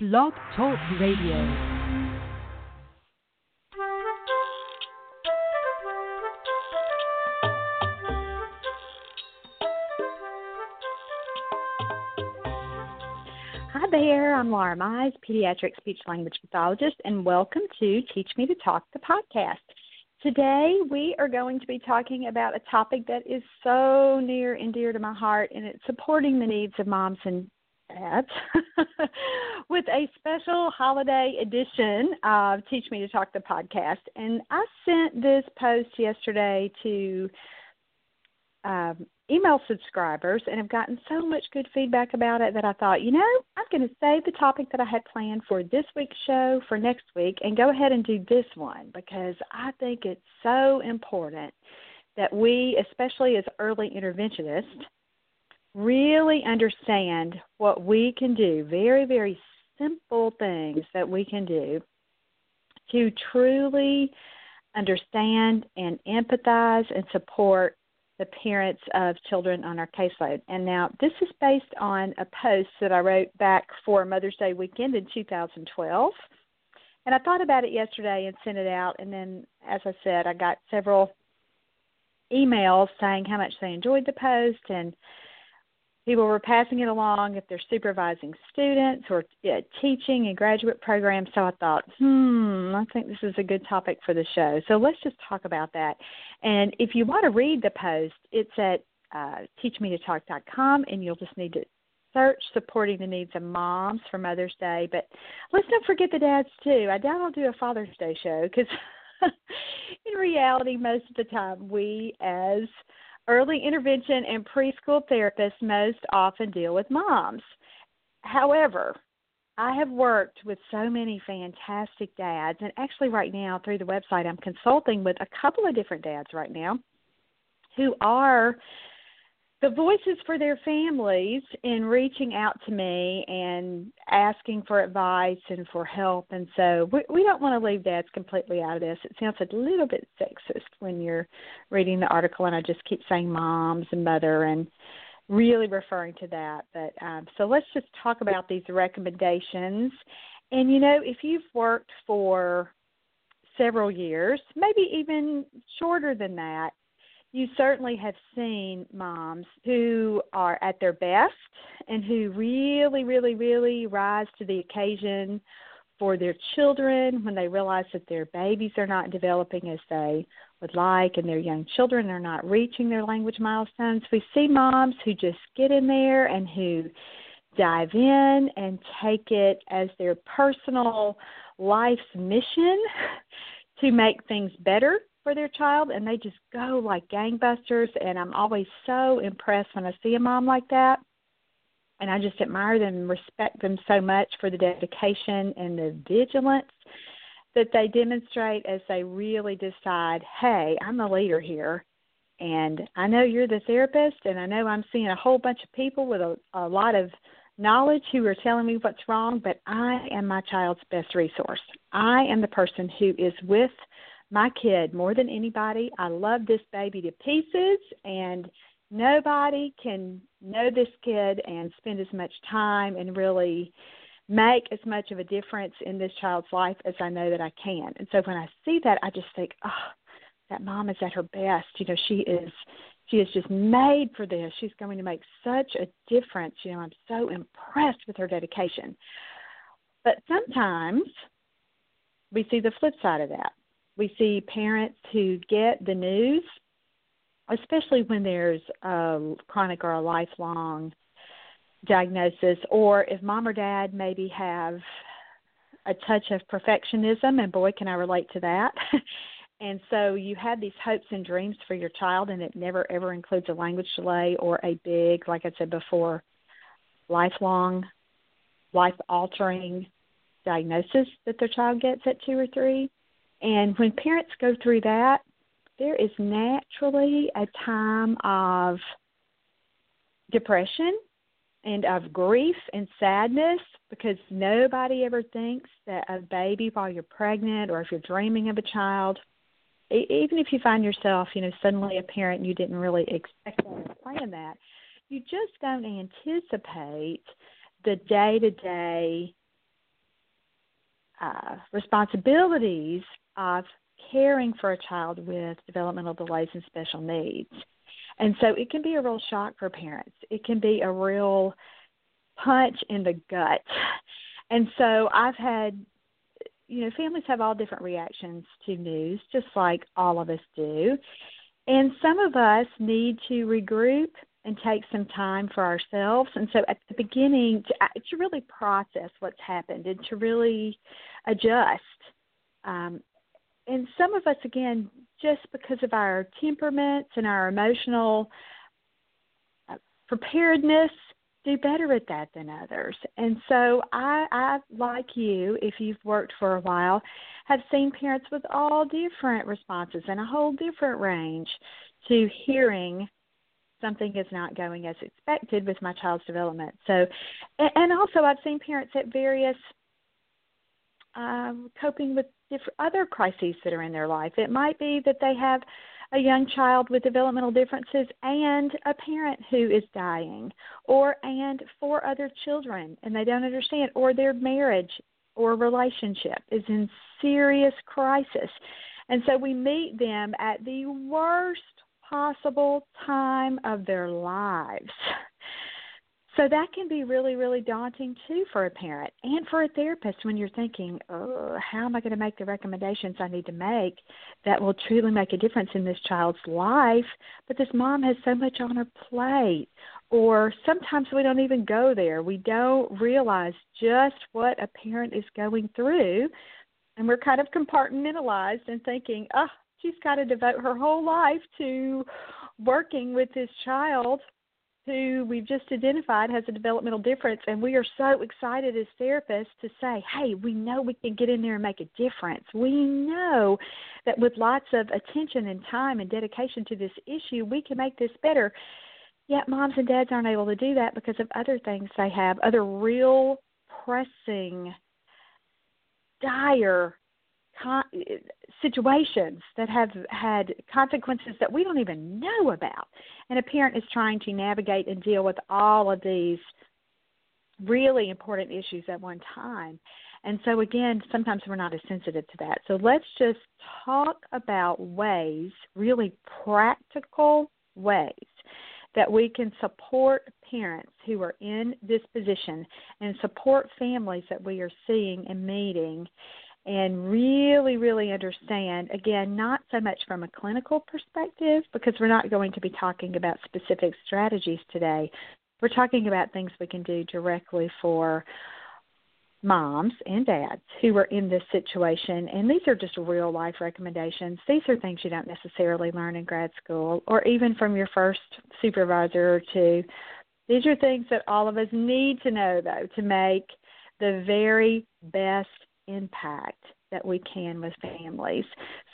Blog Talk Radio. Hi there, I'm Laura Mize, pediatric speech language pathologist, and welcome to Teach Me to Talk, the podcast. Today, we are going to be talking about a topic that is so near and dear to my heart, and it's supporting the needs of moms and dads with a special holiday edition of Teach Me to Talk, the podcast. And I sent this post yesterday to um, email subscribers and have gotten so much good feedback about it that I thought, you know, I'm going to save the topic that I had planned for this week's show for next week and go ahead and do this one because I think it's so important that we, especially as early interventionists, really understand what we can do, very, very simple things that we can do to truly understand and empathize and support the parents of children on our caseload. And now this is based on a post that I wrote back for Mother's Day weekend in 2012. And I thought about it yesterday and sent it out. And then, as I said, I got several emails saying how much they enjoyed the post and people were passing it along if they're supervising students or uh, teaching in graduate programs. So I thought, hmm, I think this is a good topic for the show. So let's just talk about that. And if you want to read the post, it's at uh, teachmetotalk.com, and you'll just need to search supporting the needs of moms for Mother's Day. But let's not forget the dads too. I doubt I'll do a Father's Day show because in reality, most of the time we as early intervention and preschool therapists most often deal with moms. However, I have worked with so many fantastic dads, and actually, right now through the website, I'm consulting with a couple of different dads right now who are the voices for their families in reaching out to me and asking for advice and for help. And so we, we don't want to leave dads completely out of this. It sounds a little bit sexist when you're reading the article, and I just keep saying moms and mother and really referring to that. But um, so let's just talk about these recommendations. And you know, if you've worked for several years, maybe even shorter than that, you certainly have seen moms who are at their best and who really, really, really rise to the occasion for their children when they realize that their babies are not developing as they would like and their young children are not reaching their language milestones. We see moms who just get in there and who dive in and take it as their personal life's mission to make things better for their child and they just go like gangbusters and I'm always so impressed when I see a mom like that. And I just admire them and respect them so much for the dedication and the vigilance that they demonstrate as they really decide, hey, I'm the leader here. And I know you're the therapist, and I know I'm seeing a whole bunch of people with a, a lot of knowledge who are telling me what's wrong, but I am my child's best resource. I am the person who is with my kid more than anybody. I love this baby to pieces, and nobody can know this kid and spend as much time and really make as much of a difference in this child's life as I know that I can. And so when I see that, I just think, oh, that mom is at her best. You know, she is she is just made for this. She's going to make such a difference. You know, I'm so impressed with her dedication. But sometimes we see the flip side of that we see parents who get the news, especially when there's a chronic or a lifelong diagnosis, or if mom or dad maybe have a touch of perfectionism, and boy, can I relate to that. and so you have these hopes and dreams for your child, and it never ever includes a language delay or a big, like I said before, lifelong, life altering diagnosis that their child gets at two or three. And when parents go through that, there is naturally a time of depression and of grief and sadness because nobody ever thinks that a baby while you're pregnant or if you're dreaming of a child even if you find yourself you know suddenly a parent you didn't really expect or plan that you just don't anticipate the day to day uh, responsibilities of caring for a child with developmental delays and special needs. And so it can be a real shock for parents. It can be a real punch in the gut. And so I've had, you know, families have all different reactions to news, just like all of us do. And some of us need to regroup and take some time for ourselves. And so at the beginning, to, to really process what's happened and to really adjust. Um, and some of us, again, just because of our temperaments and our emotional uh, preparedness, do better at that than others. And so I, I, like you, if you've worked for a while, have seen parents with all different responses and a whole different range to hearing something is not going as expected with my child's development. So, and also I've seen parents at various um, coping with different other crises that are in their life. It might be that they have a young child with developmental differences and a parent who is dying, or and four other children and they don't understand, or their marriage or relationship is in serious crisis. And so we meet them at the worst possible time of their lives. So that can be really, really daunting too for a parent and for a therapist when you're thinking, oh, how am I going to make the recommendations I need to make that will truly make a difference in this child's life? But this mom has so much on her plate. Or sometimes we don't even go there. We don't realize just what a parent is going through. And we're kind of compartmentalized and thinking, oh, she's got to devote her whole life to working with this child who we've just identified has a developmental difference, and we are so excited as therapists to say, hey, we know we can get in there and make a difference. We know that with lots of attention and time and dedication to this issue, we can make this better. Yet moms and dads aren't able to do that because of other things they have, other real pressing, dire con- situations that have had consequences that we don't even know about. And a parent is trying to navigate and deal with all of these really important issues at one time. And so, again, sometimes we're not as sensitive to that. So, let's just talk about ways, really practical ways, that we can support parents who are in this position and support families that we are seeing and meeting and really, really understand, again, not so much from a clinical perspective, because we're not going to be talking about specific strategies today. We're talking about things we can do directly for moms and dads who are in this situation. And these are just real life recommendations. These are things you don't necessarily learn in grad school or even from your first supervisor or two. These are things that all of us need to know, though, to make the very best impact that we can with families.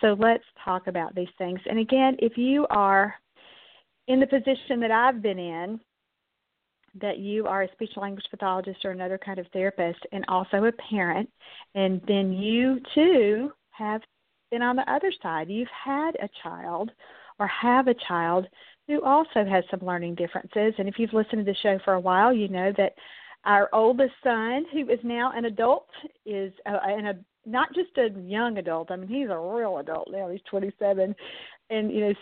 So let's talk about these things. And again, if you are in the position that I've been in, that you are a speech language pathologist or another kind of therapist and also a parent, and then you too have been on the other side. You've had a child or have a child who also has some learning differences. And if you've listened to the show for a while, you know that our oldest son, who is now an adult, is uh, and a not just a young adult. I mean, he's a real adult now. He's 27, and you know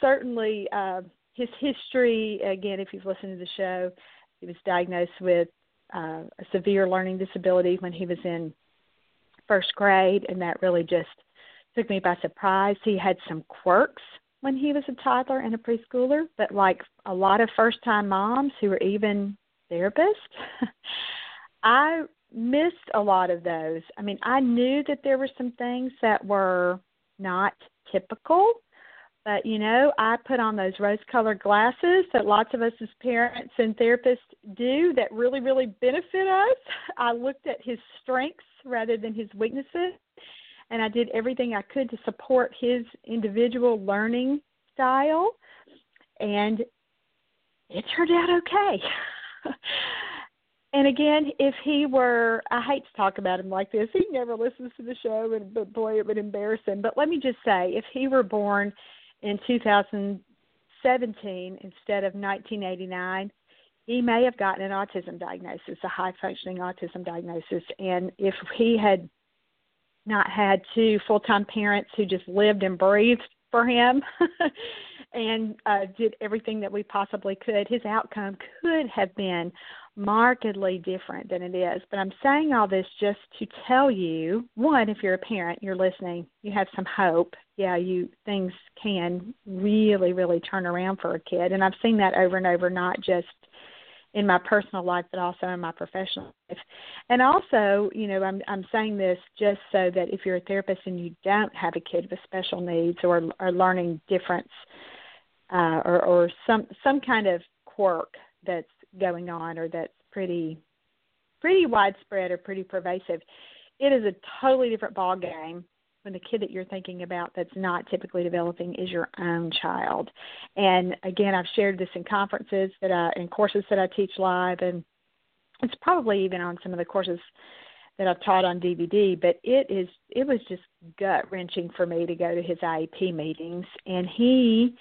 certainly uh, his history. Again, if you've listened to the show, he was diagnosed with uh, a severe learning disability when he was in first grade, and that really just took me by surprise. He had some quirks when he was a toddler and a preschooler, but like a lot of first time moms who are even therapist, I missed a lot of those. I mean, I knew that there were some things that were not typical, but you know, I put on those rose colored glasses that lots of us as parents and therapists do that really, really benefit us. I looked at his strengths rather than his weaknesses, and I did everything I could to support his individual learning style, and it turned out okay. and again, if he were, I hate to talk about him like this. He never listens to the show, and but boy, it would embarrass him. But let me just say, if he were born in 2017 instead of 1989, he may have gotten an autism diagnosis, a high functioning autism diagnosis. And if he had not had two full time parents who just lived and breathed for him and uh, did everything that we possibly could, his outcome could have been markedly different than it is. But I'm saying all this just to tell you one, if you're a parent, you're listening, you have some hope. Yeah, you things can really, really turn around for a kid. And I've seen that over and over, not just in my personal life but also in my professional life. And also, you know, I'm I'm saying this just so that if you're a therapist and you don't have a kid with special needs or or learning difference uh or or some some kind of quirk that's going on or that's pretty pretty widespread or pretty pervasive, it is a totally different ball game when the kid that you're thinking about that's not typically developing is your own child. And again, I've shared this in conferences that I in courses that I teach live and it's probably even on some of the courses that I've taught on DVD, but it is it was just gut wrenching for me to go to his IEP meetings and he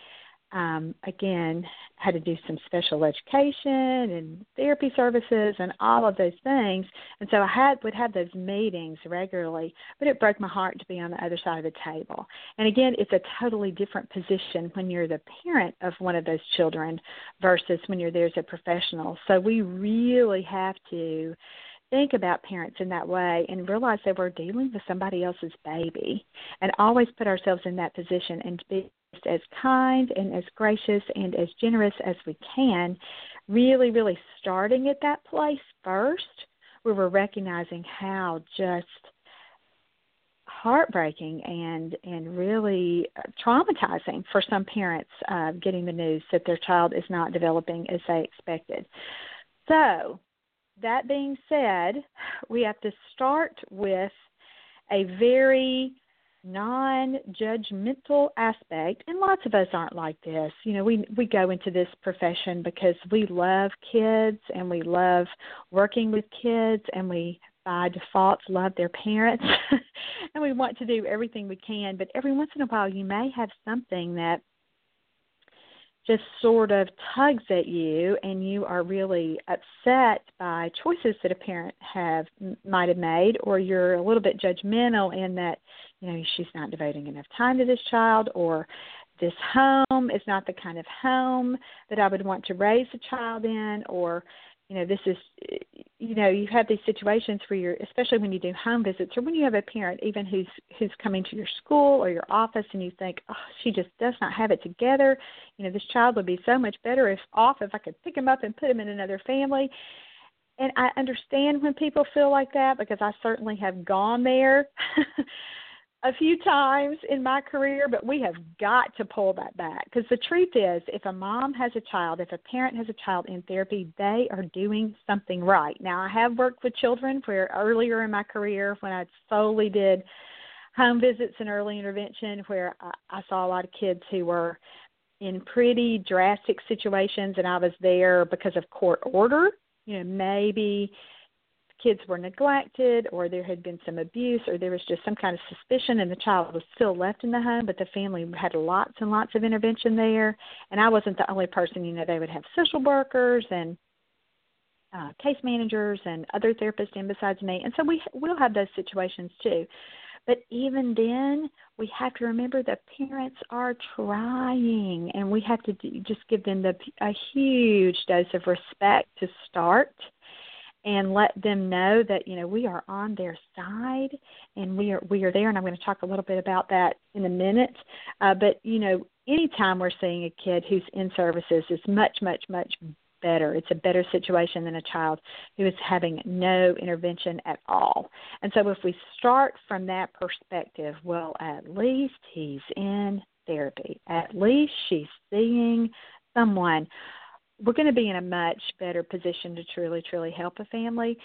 um, again, had to do some special education and therapy services and all of those things. And so I had would have those meetings regularly, but it broke my heart to be on the other side of the table. And again, it's a totally different position when you're the parent of one of those children versus when you're there as a professional. So we really have to think about parents in that way and realize that we're dealing with somebody else's baby and always put ourselves in that position and be as kind and as gracious and as generous as we can, really, really starting at that place first, where we're recognizing how just heartbreaking and and really traumatizing for some parents uh, getting the news that their child is not developing as they expected. So, that being said, we have to start with a very non-judgmental aspect and lots of us aren't like this. You know we we go into this profession because we love kids and we love working with kids and we by default love their parents and we want to do everything we can. But every once in a while you may have something that just sort of tugs at you and you are really upset by choices that a parent have might have made or you're a little bit judgmental in that you know she's not devoting enough time to this child or this home is not the kind of home that I would want to raise a child in or you know this is you know you have these situations where you're especially when you do home visits or when you have a parent even who's who's coming to your school or your office and you think oh she just does not have it together you know this child would be so much better if off if i could pick him up and put him in another family. And i understand when people feel like that because i certainly have gone there a few times in my career, but we have got to pull that back because the truth is, if a mom has a child, if a parent has a child in therapy, they are doing something right. Now, I have worked with children where earlier in my career, when I solely did home visits and early intervention, where I, I saw a lot of kids who were in pretty drastic situations, and I was there because of court order. You know, maybe kids were neglected or there had been some abuse or there was just some kind of suspicion and the child was still left in the home but the family had lots and lots of intervention there. And I wasn't the only person you know they would have social workers and uh, case managers and other therapists in besides me. And so we will have those situations too. But even then we have to remember that parents are trying and we have to just give them the, a huge dose of respect to start and let them know that you know we are on their side and we are we are there. And I'm going to talk a little bit about that in a minute. Uh, but you know anytime we're seeing a kid who's in services is much much much better. It's a better situation than a child who is having no intervention at all. And so if we start from that perspective well at least he's in therapy. At least she's seeing someone we're going to be in a much better position to truly, truly help a family.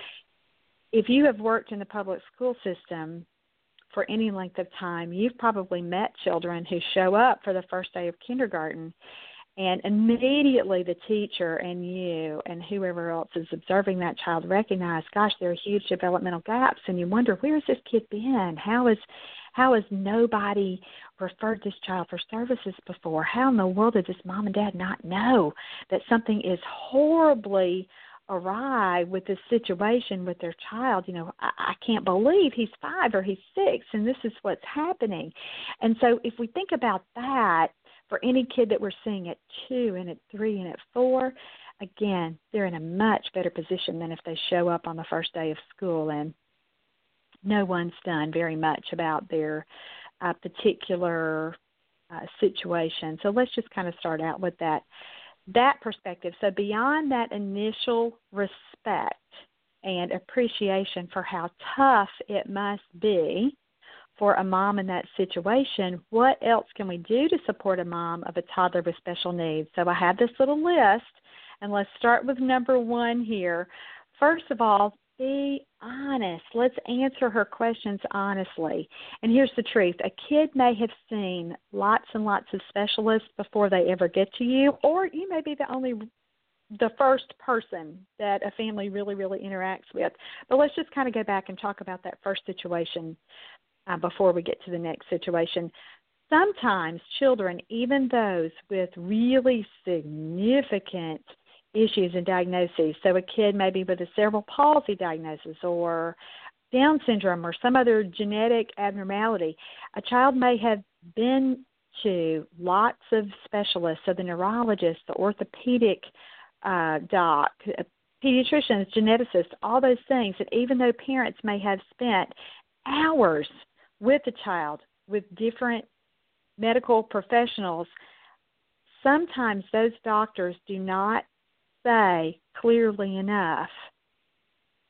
If you have worked in the public school system for any length of time, you've probably met children who show up for the first day of kindergarten and immediately the teacher and you and whoever else is observing that child recognize gosh there are huge developmental gaps and you wonder where has this kid been how is how has nobody referred this child for services before? How in the world did this mom and dad not know that something is horribly awry with this situation with their child. You know, I, I can't believe he's five or he's six, and this is what's happening. And so, if we think about that for any kid that we're seeing at two and at three and at four, again, they're in a much better position than if they show up on the first day of school and no one's done very much about their uh, particular uh, situation. So let's just kind of start out with that that perspective. So beyond that initial respect and appreciation for how tough it must be for a mom in that situation, what else can we do to support a mom of a toddler with special needs? So I have this little list, and let's start with number one here. First of all, be honest. Let's answer her questions honestly. And here's the truth a kid may have seen lots and lots of specialists before they ever get to you, or you may be the only the first person that a family really really interacts with but let's just kind of go back and talk about that first situation uh, before we get to the next situation sometimes children even those with really significant issues and diagnoses. So a kid maybe with a cerebral palsy diagnosis or Down syndrome or some other genetic abnormality. A child may have been to lots of specialists, so the neurologist, the orthopedic uh, doc, pediatricians, geneticists, all those things. And even though parents may have spent hours with the child with different medical professionals, sometimes those doctors do not say clearly enough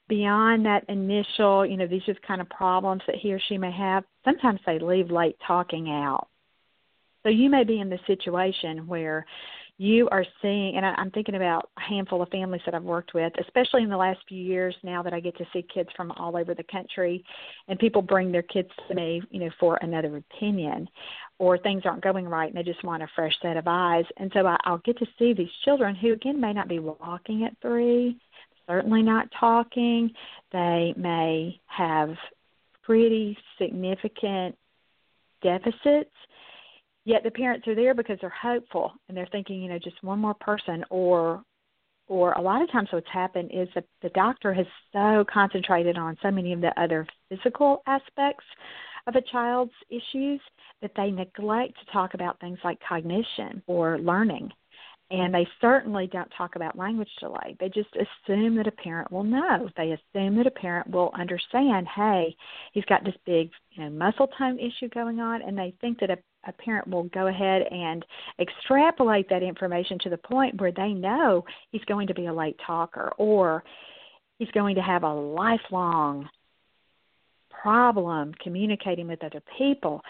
beyond that initial, you know, these just kind of problems that he or she may have, sometimes they leave late talking out. So you may be in the situation where you are seeing, and I, I'm thinking about a handful of families that I've worked with, especially in the last few years now that I get to see kids from all over the country, and people bring their kids to me, you know, for another opinion, or things aren't going right and they just want a fresh set of eyes. And so I, I'll get to see these children who, again, may not be walking at three, certainly not talking. They may have pretty significant deficits yet the parents are there because they're hopeful and they're thinking you know just one more person or or a lot of times what's happened is that the doctor has so concentrated on so many of the other physical aspects of a child's issues that they neglect to talk about things like cognition or learning and they certainly don't talk about language delay. They just assume that a parent will know. They assume that a parent will understand, hey, he's got this big you know, muscle tone issue going on, and they think that a, a parent will go ahead and extrapolate that information to the point where they know he's going to be a late talker or he's going to have a lifelong problem communicating with other people.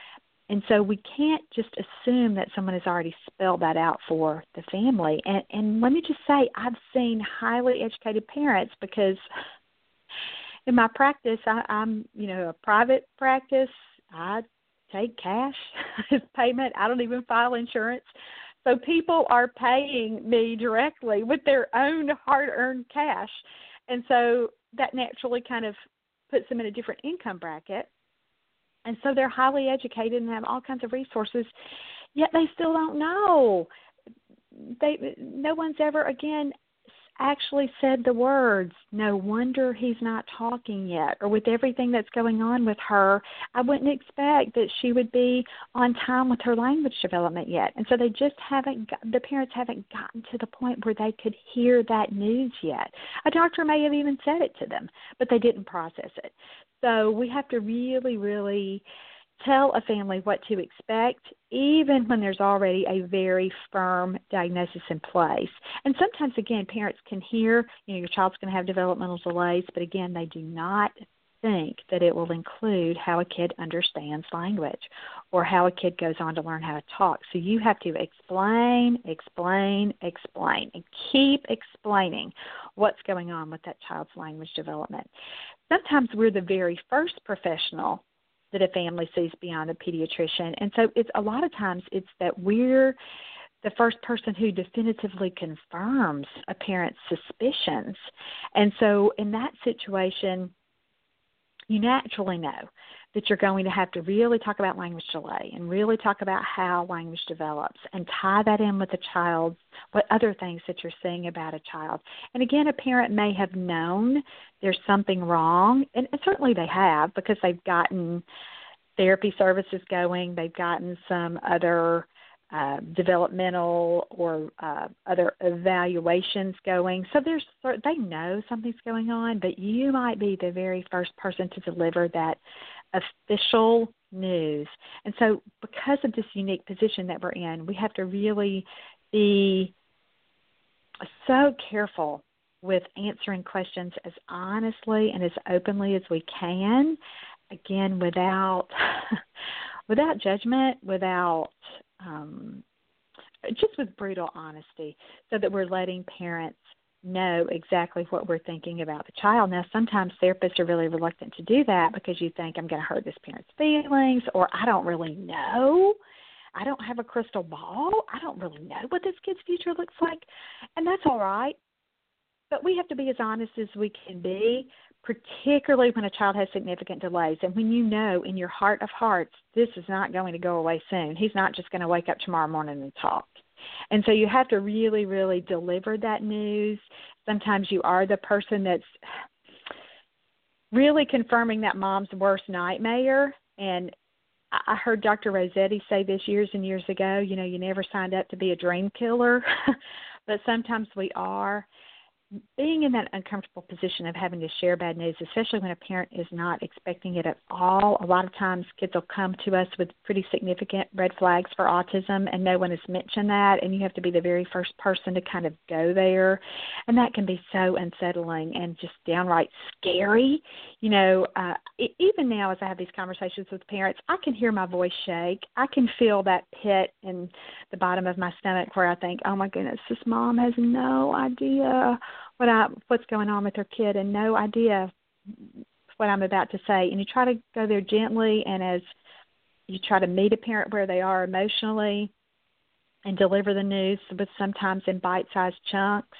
And so we can't just assume that someone has already spelled that out for the family. And and let me just say I've seen highly educated parents because in my practice I, I'm you know a private practice. I take cash as payment. I don't even file insurance. So people are paying me directly with their own hard earned cash. And so that naturally kind of puts them in a different income bracket and so they're highly educated and have all kinds of resources yet they still don't know they no one's ever again actually said the words no wonder he's not talking yet or with everything that's going on with her i wouldn't expect that she would be on time with her language development yet. And so they just haven't the parents haven't gotten to the point where they could hear that news yet. A doctor may have even said it to them but they didn't process it. So we have to really, really tell a family what to expect, even when there's already a very firm diagnosis in place. And sometimes, again, parents can hear, you know, your child's going to have developmental delays, but again, they do not think that it will include how a kid understands language or how a kid goes on to learn how to talk. So you have to explain, explain, explain, and keep explaining what's going on with that child's language development sometimes we're the very first professional that a family sees beyond a pediatrician. And so it's a lot of times it's that we're the first person who definitively confirms a parent's suspicions. And so in that situation, you naturally know that you're going to have to really talk about language delay and really talk about how language develops and tie that in with the child's what other things that you're seeing about a child. And again, a parent may have known there's something wrong, and, certainly they have because they've gotten therapy services going, they've gotten some other uh, developmental or uh, other evaluations going. So there's they know something's going on, but you might be the very first person to deliver that official news. And so because of this unique position that we're in, we have to really be so careful with answering questions as honestly and as openly as we can again without without judgment without um, just with brutal honesty so that we're letting parents know exactly what we're thinking about the child. Now, sometimes therapists are really reluctant to do that because you think I'm going to hurt this parent's feelings or I don't really know. I don't have a crystal ball. I don't really know what this kid's future looks like. And that's all right. But we have to be as honest as we can be particularly when a child has significant delays and when you know in your heart of hearts this is not going to go away soon. He's not just going to wake up tomorrow morning and talk. And so you have to really, really deliver that news. Sometimes you are the person that's really confirming that mom's worst nightmare. And I heard Dr. Rossetti say this years and years ago you know, you never signed up to be a dream killer, but sometimes we are being in that uncomfortable position of having to share bad news, especially when a parent is not expecting it at all, a lot of times kids will come to us with pretty significant red flags for autism, and no one has mentioned that, and you have to be the very first person to kind of go there, and that can be so unsettling and just downright scary. You know, uh, even now as I have these conversations with parents, I can hear my voice shake. I can feel that pit in the bottom of my stomach where I think, oh my goodness, this mom has no idea what I what's going on with their kid and no idea what I'm about to say. And you try to go there gently and as you try to meet a parent where they are emotionally and deliver the news with sometimes in bite-sized chunks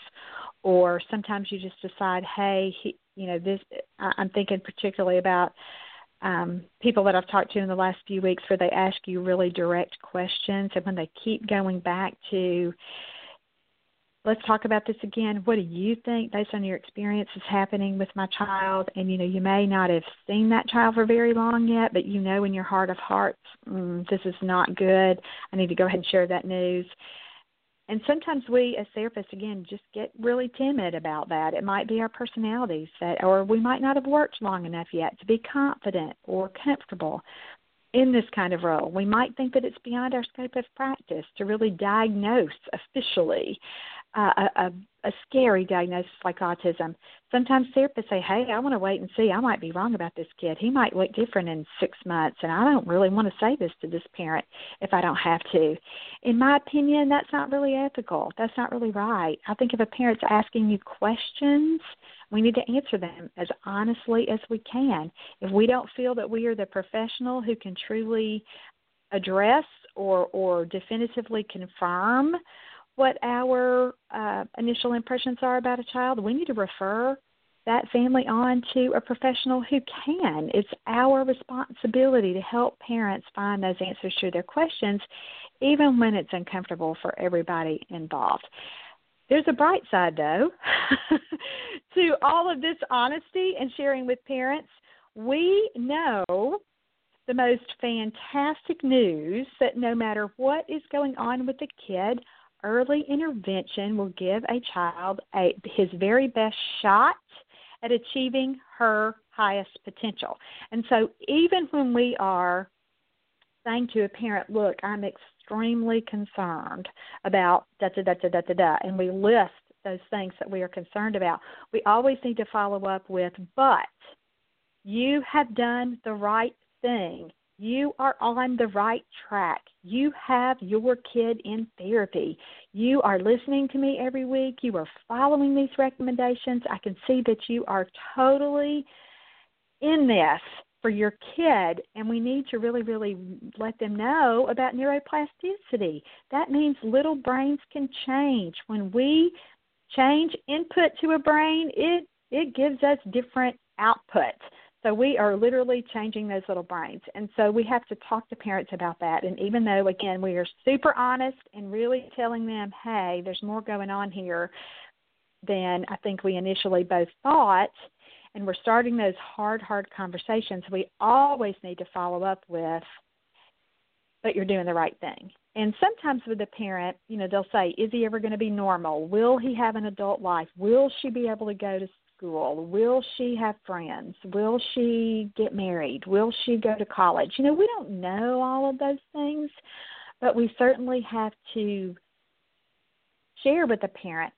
or sometimes you just decide, hey, he, you know, this I'm thinking particularly about um, people that I've talked to in the last few weeks where they ask you really direct questions and when they keep going back to let's talk about this again. What do you think, based on your experience, is happening with my child? And you know, you may not have seen that child for very long yet, but you know in your heart of hearts, mm, this is not good. I need to go ahead and share that news. And sometimes we, as therapists, again, just get really timid about that. It might be our personalities that, or we might not have worked long enough yet to be confident or comfortable in this kind of role. We might think that it's beyond our scope of practice to really diagnose officially a, a scary diagnosis like autism. Sometimes therapists say, "Hey, I want to wait and see. I might be wrong about this kid. He might look different in six months, and I don't really want to say this to this parent if I don't have to." In my opinion, that's not really ethical. That's not really right. I think if a parent's asking you questions, we need to answer them as honestly as we can. If we don't feel that we are the professional who can truly address or or definitively confirm what our uh, initial impressions are about a child, we need to refer that family on to a professional who can. It's our responsibility to help parents find those answers to their questions, even when it's uncomfortable for everybody involved. There's a bright side, though, to all of this honesty and sharing with parents. We know the most fantastic news that no matter what is going on with the kid, early intervention will give a child a, his very best shot at achieving her highest potential. And so, even when we are saying to a parent, Look, I'm extremely concerned about da da da da da da da, and we list those things that we are concerned about, we always need to follow up with, But you have done the right thing you are on the right track. You have your kid in therapy. You are listening to me every week. You are following these recommendations. I can see that you are totally in this for your kid, and we need to really, really let them know about neuroplasticity. That means little brains can change. When we change input to a brain, it it gives us different output. So we are literally changing those little brains. And so we have to talk to parents about that. And even though, again, we are super honest and really telling them, hey, there's more going on here than I think we initially both thought, and we're starting those hard, hard conversations, we always need to follow up with, but you're doing the right thing. And sometimes with the parent, you know, they'll say, Is he ever going to be normal? Will he have an adult life? Will she be able to go to school? Will she have friends? Will she get married? Will she go to college? You know, we don't know all of those things, but we certainly have to share with the parent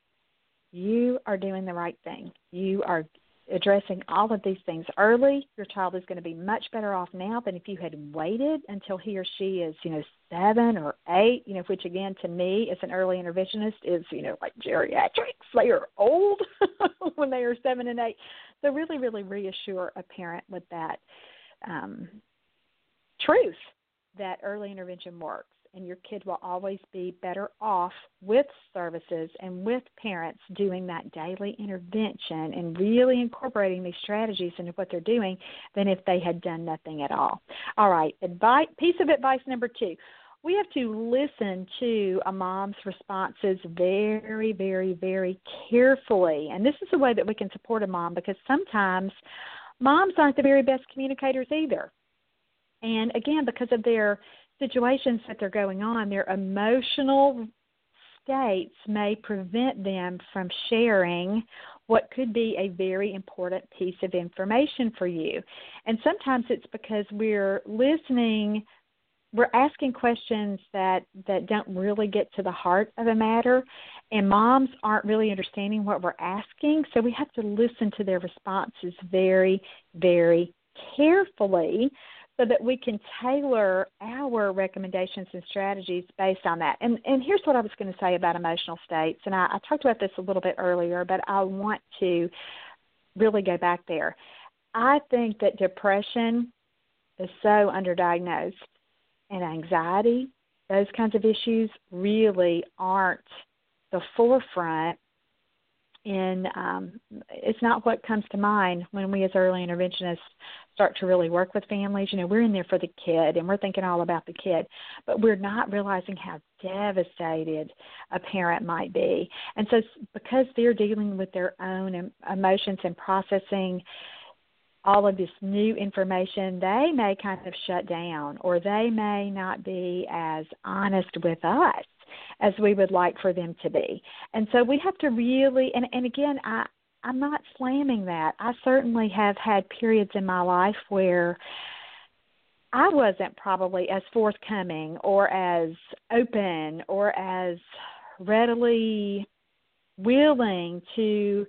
you are doing the right thing. You are addressing all of these things early, your child is going to be much better off now than if you had waited until he or she is, you know, seven or eight, you know, which again to me as an early interventionist is, you know, like geriatrics. They are old when they are seven and eight. So really, really reassure a parent with that um, truth that early intervention works and your kid will always be better off with services and with parents doing that daily intervention and really incorporating these strategies into what they're doing than if they had done nothing at all. All right, advice, piece of advice number two. We have to listen to a mom's responses very, very, very carefully. And this is a way that we can support a mom because sometimes moms aren't the very best communicators either. And again, because of their situations that they're going on, their emotional states may prevent them from sharing what could be a very important piece of information for you. And sometimes it's because we're listening we're asking questions that that don't really get to the heart of a matter and moms aren't really understanding what we're asking so we have to listen to their responses very very carefully so that we can tailor our recommendations and strategies based on that. And and here's what I was going to say about emotional states, and I, I talked about this a little bit earlier, but I want to really go back there. I think that depression is so underdiagnosed, and anxiety, those kinds of issues, really aren't the forefront in um, it's not what comes to mind when we as early interventionists start to really work with families. You know, we're in there for the kid and we're thinking all about the kid, but we're not realizing how devastated a parent might be. And so, because they're dealing with their own emotions and processing all of this new information, they may kind of shut down or they may not be as honest with us as we would like for them to be. And so we have to really and and again I I'm not slamming that. I certainly have had periods in my life where I wasn't probably as forthcoming or as open or as readily willing to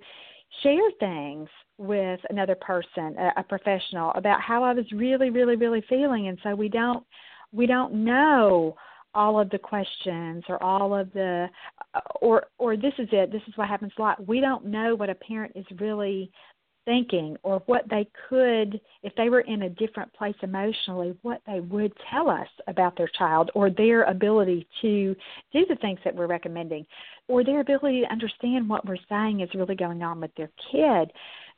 share things with another person, a, a professional, about how I was really, really, really feeling. And so we don't we don't know all of the questions or all of the uh, or or this is it this is what happens a lot. We don't know what a parent is really thinking or what they could if they were in a different place emotionally what they would tell us about their child or their ability to do the things that we're recommending or their ability to understand what we're saying is really going on with their kid.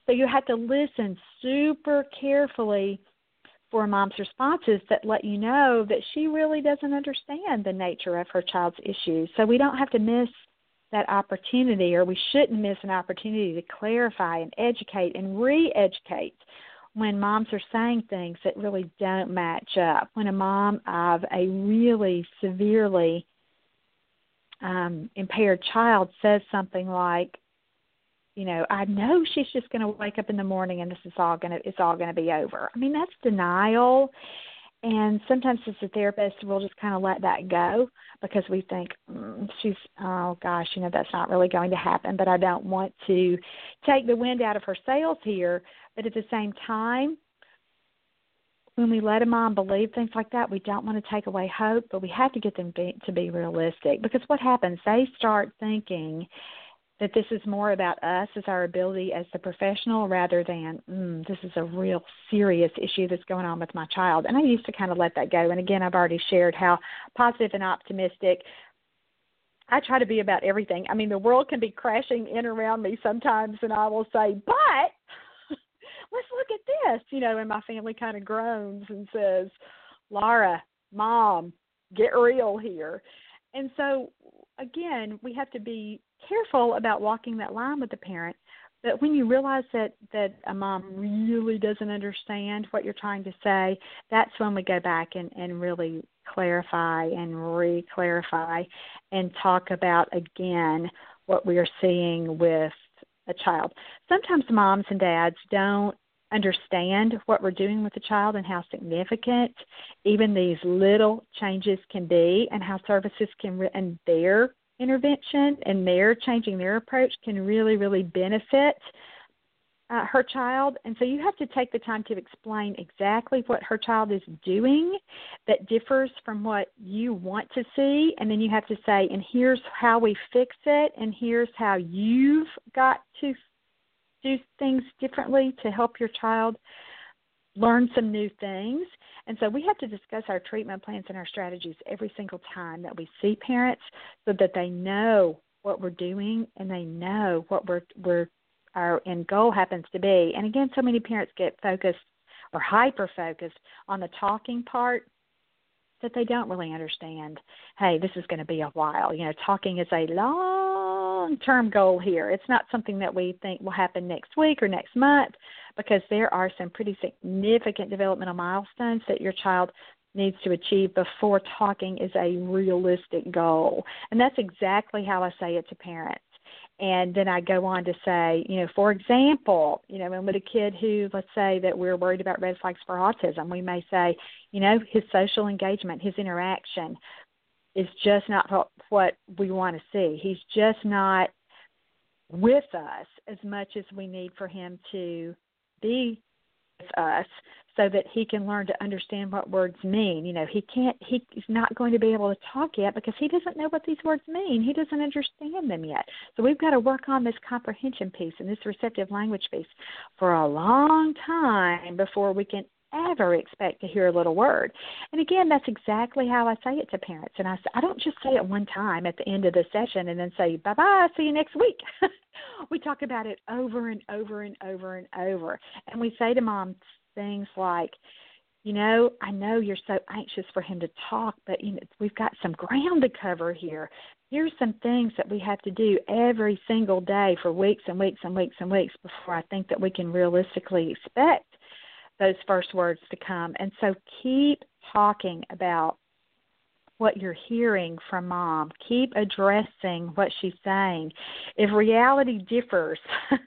So you have to listen super carefully for mom's responses that let you know that she really doesn't understand the nature of her child's issues. So we don't have to miss that opportunity, or we shouldn't miss an opportunity to clarify and educate and re educate when moms are saying things that really don't match up. When a mom of a really severely um, impaired child says something like, you know, I know she's just going to wake up in the morning and this is all going to it's all going to be over. I mean, that's denial. And sometimes as a therapist, we'll just kind of let that go because we think mm, she's, oh gosh, you know, that's not really going to happen. But I don't want to take the wind out of her sails here. But at the same time, when we let a mom believe things like that, we don't want to take away hope, but we have to get them be, to be realistic because what happens? They start thinking that this is more about us as our ability as the professional rather than mm, this is a real serious issue that's going on with my child. And I used to kind of let that go. And again, I've already shared how positive and optimistic I try to be about everything. I mean, the world can be crashing in around me sometimes, and I will say, but let's look at this, you know, and my family kind of groans and says, Laura, mom, get real here. And so, again, we have to be careful about walking that line with the parent. But when you realize that that a mom really doesn't understand what you're trying to say, that's when we go back and and really clarify and re-clarify and talk about again what we are seeing with a child. Sometimes moms and dads don't understand what we're doing with the child and how significant even these little changes can be and how services can re- and their intervention and their changing their approach can really really benefit uh, her child. And so you have to take the time to explain exactly what her child is doing that differs from what you want to see. And then you have to say and here's how we fix it and here's how you've got to do things differently to help your child learn some new things. And so we have to discuss our treatment plans and our strategies every single time that we see parents so that they know what we're doing and they know what we're we're our end goal happens to be. And again, so many parents get focused or hyper focused on the talking part that they don't really understand. Hey, this is going to be a while. You know, talking is a long term goal here. It's not something that we think will happen next week or next month because there are some pretty significant developmental milestones that your child needs to achieve before talking is a realistic goal. And that's exactly how I say it to parents and then I go on to say, you know, for example, you know, when with a kid who, let's say that we're worried about red flags for autism, we may say, you know, his social engagement, his interaction is just not what we want to see. He's just not with us as much as we need for him to be with us so that he can learn to understand what words mean. You know, he can't he's not going to be able to talk yet because he doesn't know what these words mean. He doesn't understand them yet. So we've got to work on this comprehension piece and this receptive language piece for a long time before we can ever expect to hear a little word. And again, that's exactly how I say it to parents. And I, I don't just say it one time at the end of the session and then say, bye bye, see you next week. we talk about it over and over and over and over. And we say to moms things like, you know, I know you're so anxious for him to talk, but you know, we've got some ground to cover here. Here's some things that we have to do every single day for weeks and weeks and weeks and weeks before I think that we can realistically expect those first words to come. And so keep talking about what you're hearing from mom. Keep addressing what she's saying. If reality differs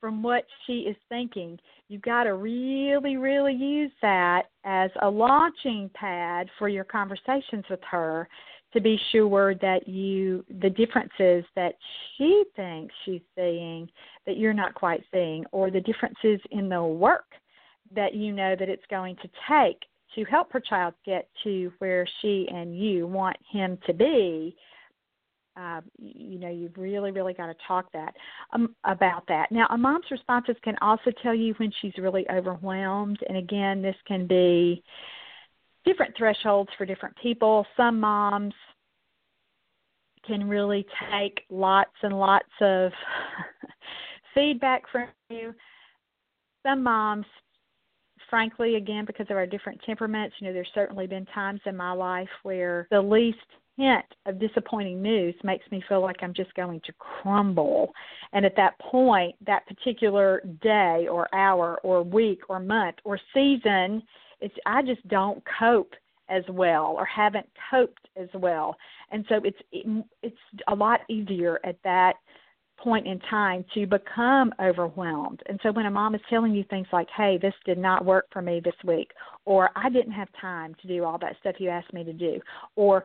from what she is thinking, you've got to really, really use that as a launching pad for your conversations with her to be sure that you the differences that she thinks she's seeing that you're not quite seeing or the differences in the work that you know that it's going to take to help her child get to where she and you want him to be uh, you know you've really really got to talk that um, about that. Now a mom's responses can also tell you when she's really overwhelmed and again this can be different thresholds for different people. Some moms can really take lots and lots of feedback from you. Some moms frankly again because of our different temperaments you know there's certainly been times in my life where the least hint of disappointing news makes me feel like I'm just going to crumble. And at that point, that particular day or hour or week or month or season, it's I just don't cope as well or haven't coped as well. And so it's it's a lot easier at that point in time to become overwhelmed. And so when a mom is telling you things like, hey, this did not work for me this week, or I didn't have time to do all that stuff you asked me to do, or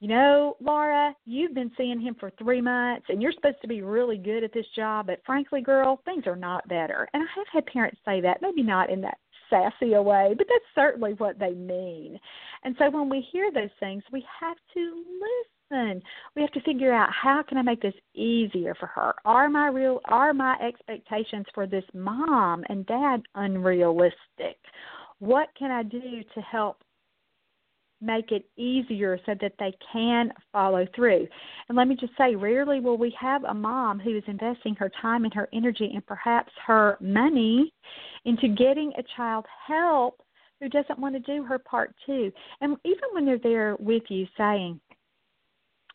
you know, Laura, you've been seeing him for three months and you're supposed to be really good at this job, but frankly, girl, things are not better. And I have had parents say that, maybe not in that sassy a way, but that's certainly what they mean. And so when we hear those things, we have to We have to figure out how can I make this easier for her? Are my real are my expectations for this mom and dad unrealistic? What can I do to help make it easier so that they can follow through. And let me just say, rarely will we have a mom who is investing her time and her energy and perhaps her money into getting a child help who doesn't want to do her part too. And even when they're there with you saying,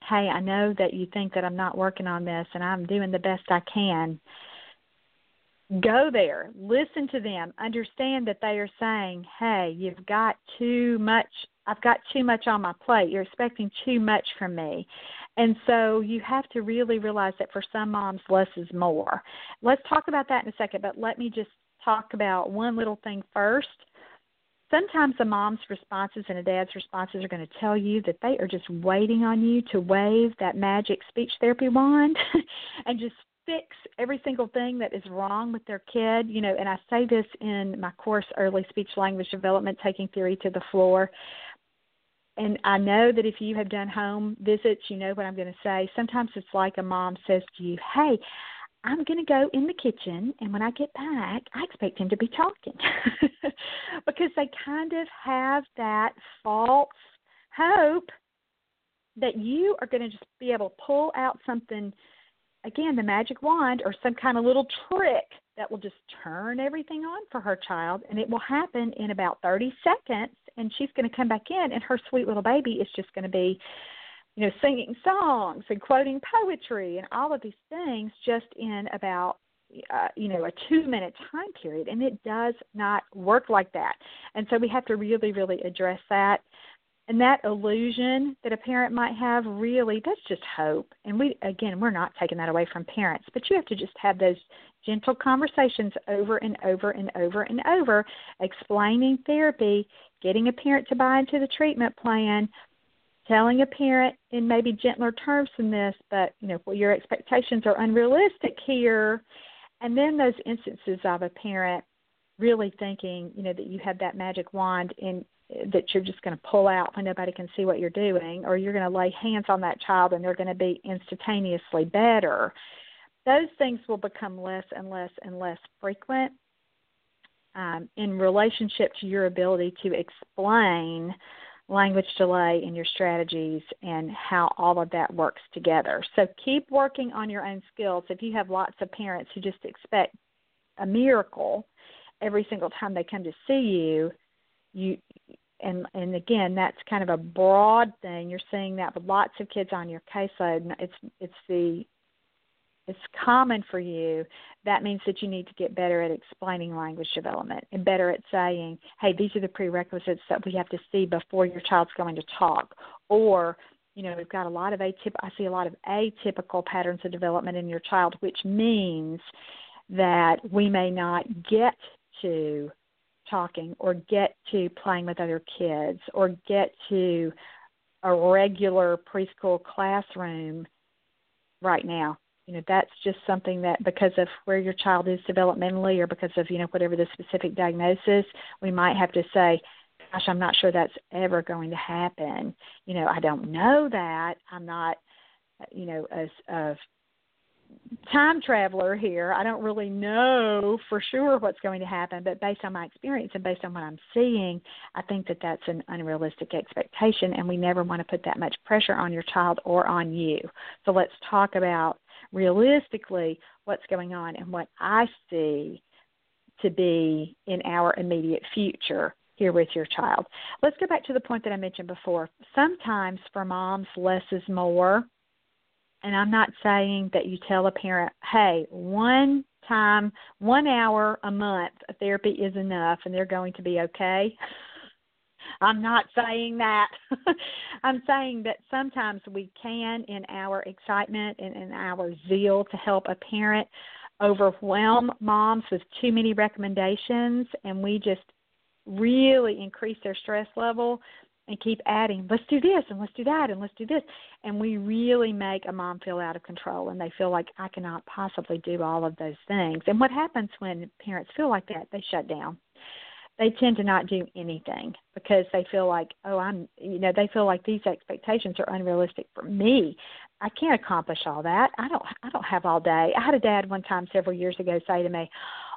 Hey, I know that you think that I'm not working on this and I'm doing the best I can go there, listen to them, understand that they are saying, "Hey, you've got too much. I've got too much on my plate. You're expecting too much from me." And so you have to really realize that for some moms, less is more. Let's talk about that in a second, but let me just talk about one little thing first. Sometimes a mom's responses and a dad's responses are going to tell you that they are just waiting on you to wave that magic speech therapy wand and just fix every single thing that is wrong with their kid you know and i say this in my course early speech language development taking theory to the floor. And i know that if you have done home visits you know what i'm going to say. Sometimes it's like a mom says to you hey i'm going to go in the kitchen and when i get back i expect him to be talking. Because they kind of have that false hope that you are going to just be able to pull out something again the magic wand or some kind of little trick that will just turn everything on for her child and it will happen in about 30 seconds and she's going to come back in and her sweet little baby is just going to be you know singing songs and quoting poetry and all of these things just in about uh, you know a two minute time period and it does not work like that. And so we have to really really address that. And that illusion that a parent might have really that's just hope. And we again we're not taking that away from parents but you have to just have those gentle conversations over and over and over and over explaining therapy getting a parent to buy into the treatment plan telling a parent in maybe gentler terms than this but you know well, your expectations are unrealistic here and then those instances of a parent really thinking you know that you have that magic wand and that you're just going to pull out when nobody can see what you're doing, or you're going to lay hands on that child and they're going to be instantaneously better. Those things will become less and less and less frequent um, in relationship to your ability to explain language delay in your strategies and how all of that works together. So keep working on your own skills. If you have lots of parents who just expect a miracle every single time they come to see you, you and and again that's kind of a broad thing you're seeing that with lots of kids on your caseload it's it's the it's common for you that means that you need to get better at explaining language development and better at saying hey these are the prerequisites that we have to see before your child's going to talk. Or you know we've got a lot of atyp i see a lot of atypical patterns of development in your child which means that we may not get to talking or get to playing with other kids or get to a regular preschool classroom right now you know that's just something that because of where your child is developmentally or because of you know whatever the specific diagnosis we might have to say gosh i'm not sure that's ever going to happen you know i don't know that i'm not you know a, a time traveler here. I don't really know for sure what's going to happen, but based on my experience and based on what I'm seeing, I think that that's an unrealistic expectation, and we never want to put that much pressure on your child or on you. So let's talk about realistically what's going on and what I see to be in our immediate future here with your child. Let's go back to the point that I mentioned before. Sometimes for moms, less is more and I'm not saying that you tell a parent, hey, one time, one hour a month of therapy is enough and they're going to be okay. I'm not saying that. I'm saying that sometimes we can, in our excitement and in our zeal to help a parent, overwhelm moms with too many recommendations and we just really increase their stress level and keep adding, let's do this and let's do that and let's do this. And we really make a mom feel out of control and they feel like I cannot possibly do all of those things. And what happens when parents feel like that? They shut down. They tend to not do anything because they feel like, oh, I'm, you know, they feel like these expectations are unrealistic for me. I can't accomplish all that. I don't, I don't have all day. I had a dad one time several years ago say to me,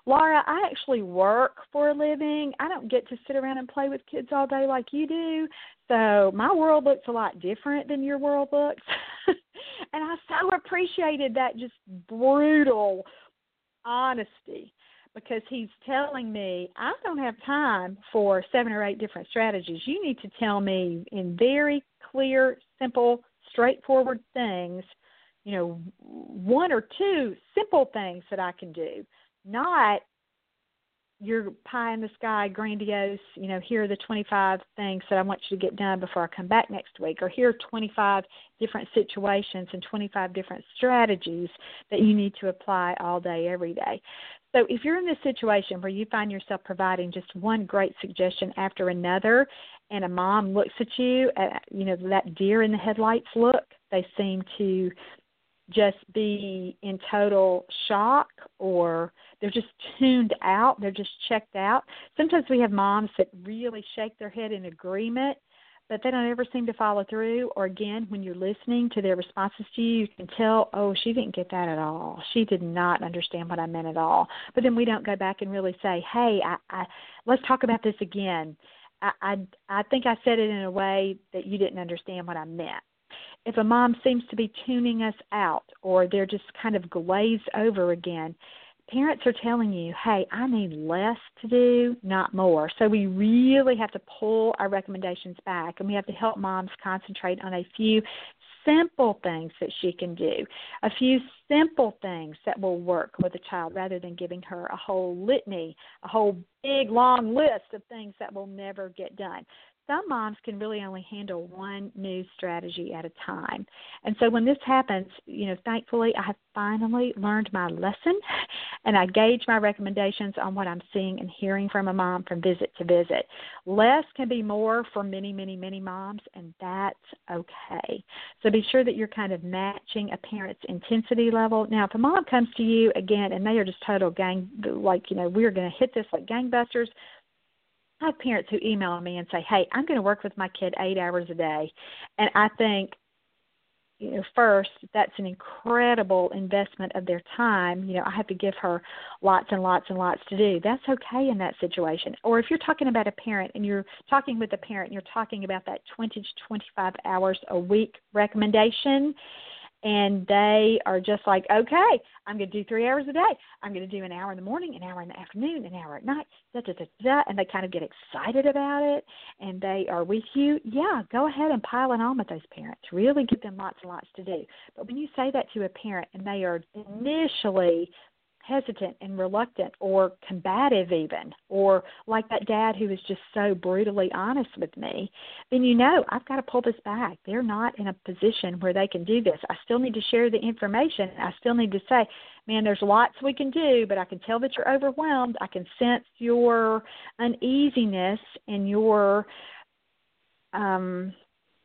Laura, I actually work for a living. I don't get to sit around and play with kids all day like you do. So my world looks a lot different than your world looks. and I so appreciated that just brutal honesty because he's telling me I don't have time for seven or eight different strategies. You need to tell me in very clear, simple, straightforward things, you know, one or two simple things that I can do, not your pie in the sky, grandiose, you know, here are the 25 things that I want you to get done before I come back next week, or here are 25 different situations and 25 different strategies that you need to apply all day, every day. So if you're in this situation where you find yourself providing just one great suggestion after another, and a mom looks at you, at, you know, that deer in the headlights look, they seem to just be in total shock or they're just tuned out, they're just checked out. Sometimes we have moms that really shake their head in agreement, but they don't ever seem to follow through. Or again, when you're listening to their responses to you, you can tell, oh, she didn't get that at all. She did not understand what I meant at all. But then we don't go back and really say, hey, I, I let's talk about this again. I, I I think I said it in a way that you didn't understand what I meant if a mom seems to be tuning us out or they're just kind of glazed over again, parents are telling you, hey, I need less to do, not more. So we really have to pull our recommendations back and we have to help moms concentrate on a few simple things that she can do, a few simple things that will work with a child rather than giving her a whole litany, a whole big long list of things that will never get done some moms can really only handle one new strategy at a time. And so when this happens, you know, thankfully I have finally learned my lesson and I gauge my recommendations on what I'm seeing and hearing from a mom from visit to visit. Less can be more for many, many, many moms, and that's okay. So be sure that you're kind of matching a parent's intensity level. Now, if a mom comes to you again and they are just total gang, like, you know, we're going to hit this like gangbusters, I have parents who email me and say, "Hey, I'm going to work with my kid eight hours a day," and I think, you know, first that's an incredible investment of their time. You know, I have to give her lots and lots and lots to do. That's okay in that situation. Or if you're talking about a parent and you're talking with a parent and you're talking about that 20 to 25 hours a week recommendation, and they are just like, okay, I'm going to do three hours a day. I'm going to do an hour in the morning, an hour in the afternoon, an hour at night, da da da da, and they kind of get excited about it, and they are with you. Yeah, go ahead and pile it on with those parents. Really give them lots and lots to do. But when you say that to a parent and they are initially hesitant and reluctant or combative even or like that dad who was just so brutally honest with me then you know i've got to pull this back. They're not in a position where they can do this. I still need to share the information. I still need to say man there's lots we can do but i can tell that you're overwhelmed. I can sense your uneasiness and your um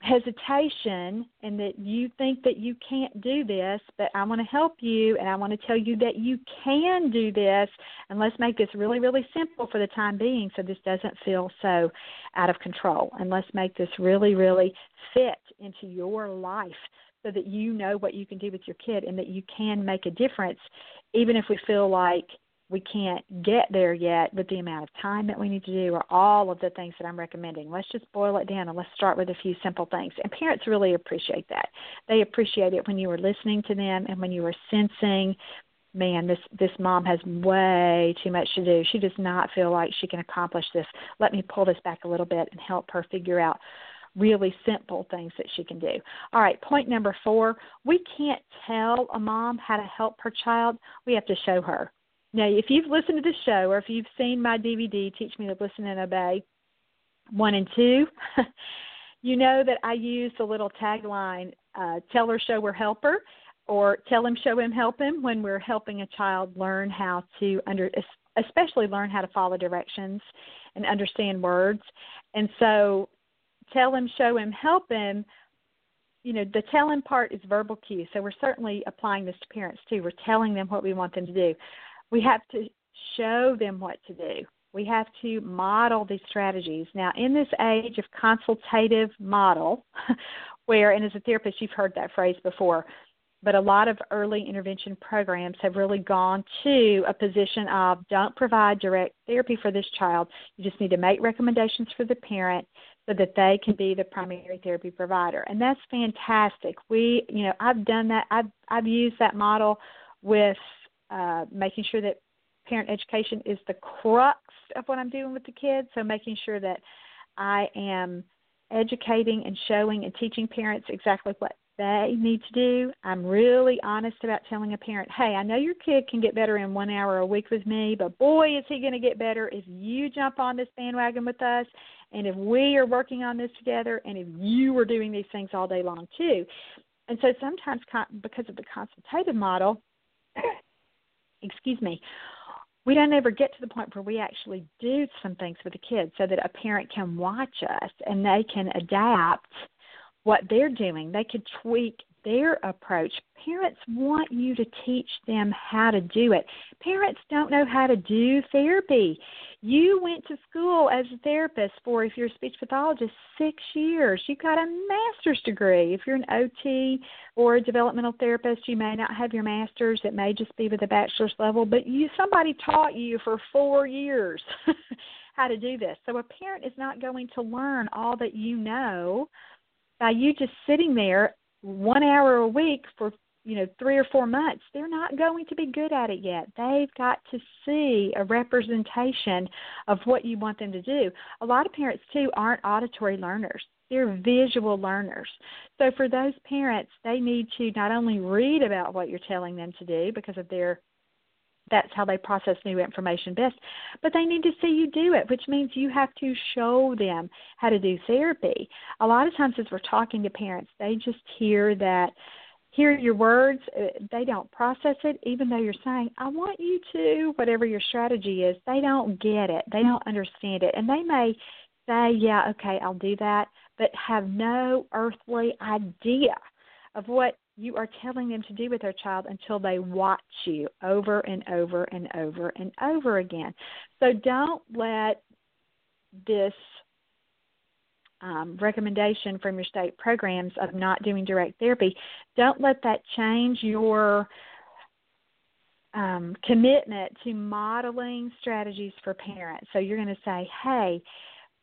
hesitation and that you think that you can't do this, but I want to help you and I want to tell you that you can do this and let's make this really, really simple for the time being so this doesn't feel so out of control. And let's make this really, really fit into your life so that you know what you can do with your kid and that you can make a difference even if we feel like we can't get there yet with the amount of time that we need to do or all of the things that I'm recommending. Let's just boil it down and let's start with a few simple things. And parents really appreciate that. They appreciate it when you are listening to them and when you are sensing man this this mom has way too much to do she does not feel like she can accomplish this let me pull this back a little bit and help her figure out really simple things that she can do. All right, point number four we can't tell a mom how to help her child, we have to show her. Now, if you've listened to the show or if you've seen my DVD, Teach Me to Listen and Obey, one and two, you know that I use the little tagline, uh, tell her, show her, help her, or tell him, show him, help him when we're helping a child learn how to under, especially learn how to follow directions and understand words. And so tell him, show him, help him you know the telling part is verbal cues so we're certainly applying this to parents too we're telling them what we want them to do we have to show them what to do. We have to model these strategies. Now, in this age of consultative model, where, and as a therapist, you've heard that phrase before, but a lot of early intervention programs have really gone to a position of don't provide direct therapy for this child. You just need to make recommendations for the parent so that they can be the primary therapy provider. And that's fantastic. We, you know, I've done that. I've I've used that model with uh, making sure that parent education is the crux of what I'm doing with the kids. So making sure that I am educating and showing and teaching parents exactly what they need to do. I'm really honest about telling a parent, hey, I know your kid can get better in one hour a week with me, but boy, is he going to get better if you jump on this bandwagon with us and if we are working on this together and if you are doing these things all day long too. And so sometimes, because of the consultative model, excuse me, we don't ever get to the point where we actually do some things with the kids so that a parent can watch us and they can adapt what they're doing. They could tweak their approach. Parents want you to teach them how to do it. Parents don't know how to do therapy. You went to school as a therapist for, if you're a speech pathologist, six years. You got a master's degree. If you're an OT or a developmental therapist, you may not have your master's. It may just be with a bachelor's level, but you somebody taught you for four years how to do this. So a parent is not going to learn all that you know by you just sitting there one hour a week for you know three or four months they're not going to be good at it yet. They've got to see a representation of what you want them to do. A lot of parents too aren't auditory learners. They're visual learners. So for those parents they need to not only read about what you're telling them to do because of their that's how they process new information best. But they need to see you do it, which means you have to show them how to do therapy. A lot of times, as we're talking to parents, they just hear that, hear your words, uh, they don't process it, even though you're saying, I want you to, whatever your strategy is, they don't get it, they don't understand it. And they may say, Yeah, okay, I'll do that, but have no earthly idea of what you are telling them to do with their child until they watch you over and over and over and over again. So don't let this um, recommendation from your state programs of not doing direct therapy, don't let that change your um, commitment to modeling strategies for parents. So you're going to say, hey,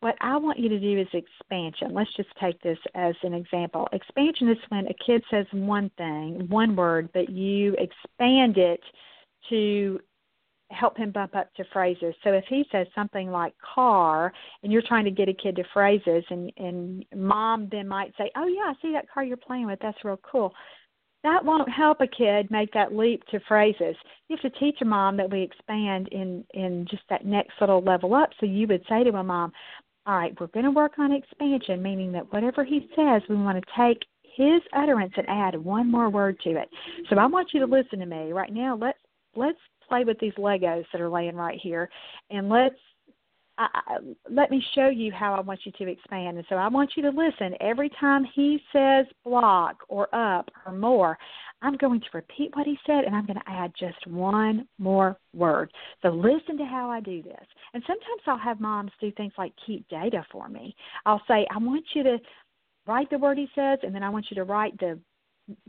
what I want you to do is expansion. Let's just take this as an example. Expansion is when a kid says one thing, one word, but you expand it to help him bump up to phrases. So if he says something like car and you're trying to get a kid to phrases and and mom then might say, "Oh yeah, I see that car you're playing with. That's real cool." That won't help a kid make that leap to phrases. You have to teach a mom that we expand in in just that next little level up. So you would say to a mom, all right, we're going to work on expansion, meaning that whatever he says, we want to take his utterance and add one more word to it. So I want you to listen to me right now. Let's let's play with these Legos that are laying right here, and let's I, let me show you how I want you to expand. And so I want you to listen every time he says block or up or more. I'm going to repeat what he said and I'm going to add just one more word. So listen to how I do this. And sometimes I'll have moms do things like keep data for me. I'll say, I want you to write the word he says and then I want you to write the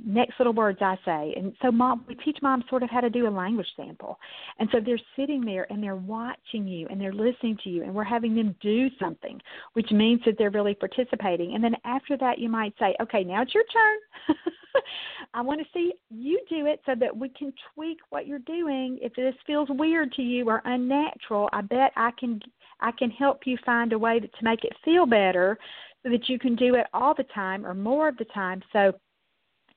next little words I say. And so mom we teach moms sort of how to do a language sample. And so they're sitting there and they're watching you and they're listening to you and we're having them do something, which means that they're really participating. And then after that you might say, Okay, now it's your turn. I want to see you do it so that we can tweak what you're doing. If this feels weird to you or unnatural, I bet I can I can help you find a way to, to make it feel better so that you can do it all the time or more of the time. So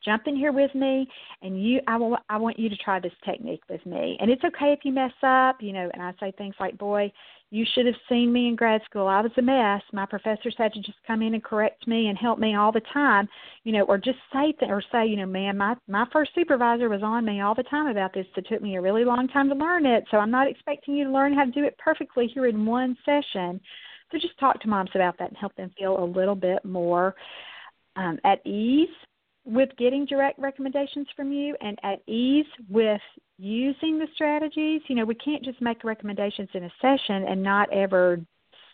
jump in here with me and you I will I want you to try this technique with me. And it's okay if you mess up, you know, and I say things like, Boy, you should have seen me in grad school. I was a mess. My professors had to just come in and correct me and help me all the time, you know, or just say th- or say, you know, man, my my first supervisor was on me all the time about this. It took me a really long time to learn it, so I'm not expecting you to learn how to do it perfectly here in one session. So just talk to moms about that and help them feel a little bit more um, at ease with getting direct recommendations from you and at ease with using the strategies. You know, we can't just make recommendations in a session and not ever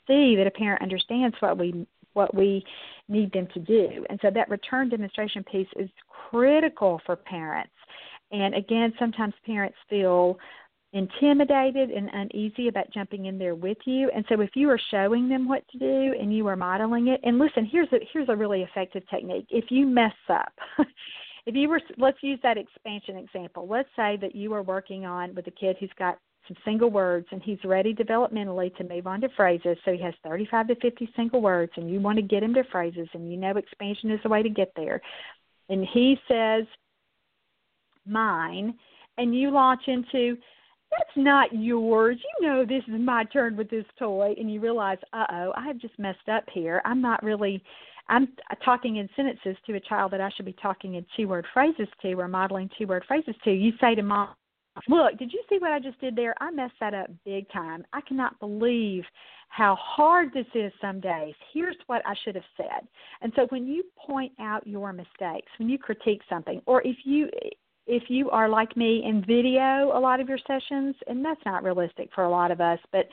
see that a parent understands what we what we need them to do. And so that return demonstration piece is critical for parents. And again, sometimes parents feel intimidated and uneasy about jumping in there with you. And so if you are showing them what to do and you are modeling it, and listen, here's a here's a really effective technique. If you mess up, if you were let's use that expansion example. Let's say that you are working on with a kid who's got some single words and he's ready developmentally to move on to phrases. So he has 35 to 50 single words and you want to get him to phrases and you know expansion is the way to get there. And he says mine and you launch into that's not yours. You know this is my turn with this toy and you realize, "Uh-oh, I have just messed up here. I'm not really I'm talking in sentences to a child that I should be talking in two-word phrases to or modeling two-word phrases to. You say to mom, "Look, did you see what I just did there? I messed that up big time. I cannot believe how hard this is some days. Here's what I should have said." And so when you point out your mistakes, when you critique something, or if you if you are like me and video a lot of your sessions, and that's not realistic for a lot of us, but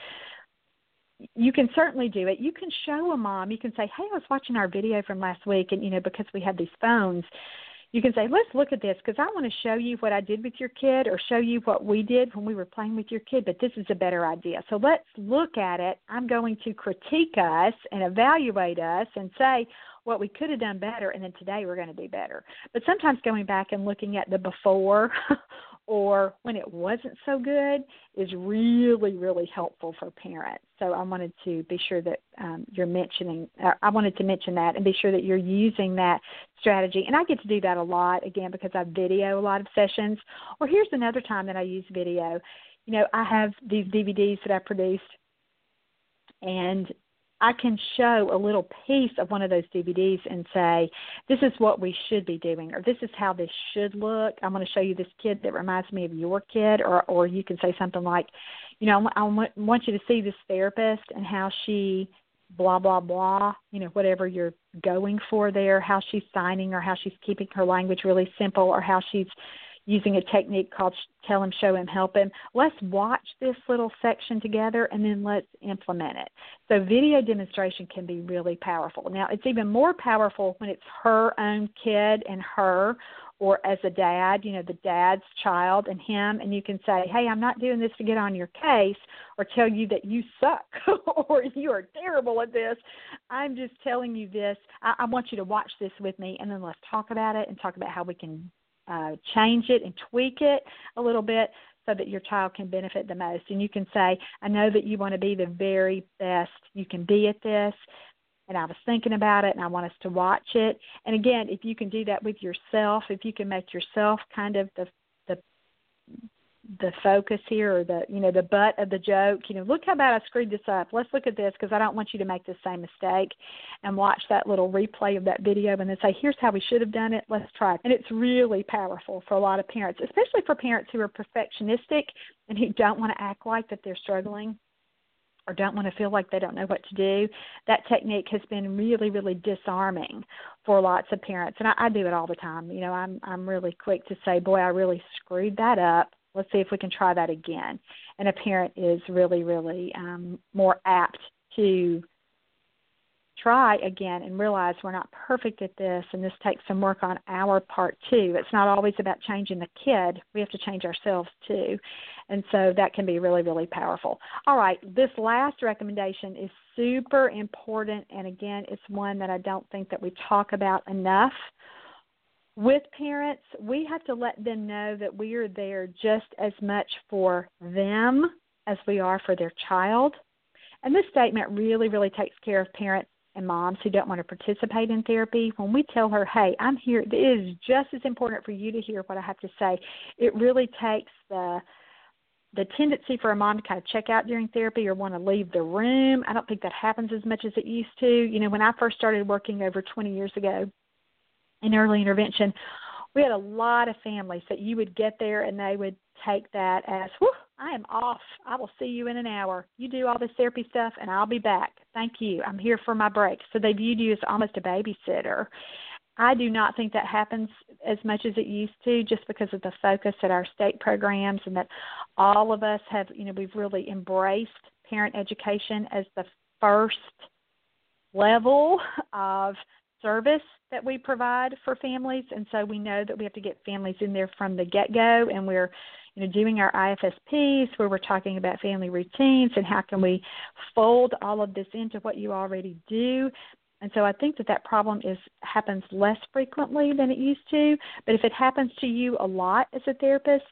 you can certainly do it. You can show a mom. You can say, "Hey, I was watching our video from last week, and you know because we have these phones." You can say, let's look at this because I want to show you what I did with your kid or show you what we did when we were playing with your kid, but this is a better idea. So let's look at it. I'm going to critique us and evaluate us and say, what we could have done better and then today we're going to do better. But sometimes going back and looking at the before or when it wasn't so good is really really helpful for parents. So i wanted to be sure that um, you're mentioning uh, i wanted to mention that and be sure that you're using that strategy. And i get to do that a lot again because i video a lot of sessions. Or here's another time that i use video. You know i have these dvds that i produced and I can show a little piece of one of those DVDs and say, this is what we should be doing, or this is how this should look. I'm going to show you this kid that reminds me of your kid, or or you can say something like, you know, I want you to see this therapist and how she blah blah blah you know whatever you're going for there how she's signing or how she's keeping her language really simple or how she's using a technique called tell him, show him, help him. Let's watch this little section together and then let's implement it. So, video demonstration can be really powerful. Now, it's even more powerful when it's her own kid and her, or as a dad, you know, the dad's child and him, and you can say, hey, I'm not doing this to get on your case or tell you that you suck or you are terrible at this. I'm just telling you this. I, I want you to watch this with me, and then let's talk about it and talk about how we can uh, change it and tweak it a little bit so that your child can benefit the most. And you can say, I know that you want to be the very best you can be at this. And I was thinking about it and I want us to watch it. And again, if you can do that with yourself, if you can make yourself kind of the the focus here or the you know the butt of the joke you know look how bad i screwed this up let's look at this because i don't want you to make the same mistake and watch that little replay of that video and then say here's how we should have done it let's try it and it's really powerful for a lot of parents especially for parents who are perfectionistic and who don't want to act like that they're struggling or don't want to feel like they don't know what to do, that technique has been really, really disarming for lots of parents. And I, I do it all the time. You know, I'm I'm really quick to say, boy, I really screwed that up let's see if we can try that again. And a parent is really, really um, more apt to try again and realize we're not perfect at this and this takes some work on our part too. It's not always about changing the kid, we have to change ourselves too. And so that can be really, really powerful. All right, this last recommendation is super important and again it's one that I don't think that we talk about enough with parents, we have to let them know that we are there just as much for them as we are for their child. And this statement really, really takes care of parents and moms who don't want to participate in therapy. When we tell her, hey, I'm here, it is just as important for you to hear what I have to say, it really takes the the tendency for a mom to kind of check out during therapy or want to leave the room. I don't think that happens as much as it used to. You know, when I first started working over 20 years ago, in early intervention, we had a lot of families that you would get there and they would take that as, Whew, I am off. I will see you in an hour. You do all this therapy stuff and I'll be back. Thank you. I'm here for my break. So they viewed you as almost a babysitter. I do not think that happens as much as it used to just because of the focus at our state programs and that all of us have, you know, we've really embraced parent education as the first level of service that we provide for families. And so we know that we have to get families in there from the get go and we're you know doing our IFSPs where we're talking about family routines and how can we fold all of this into what you already do. And so I think that that problem is happens less frequently than it used to. But if it happens to you a lot as a therapist,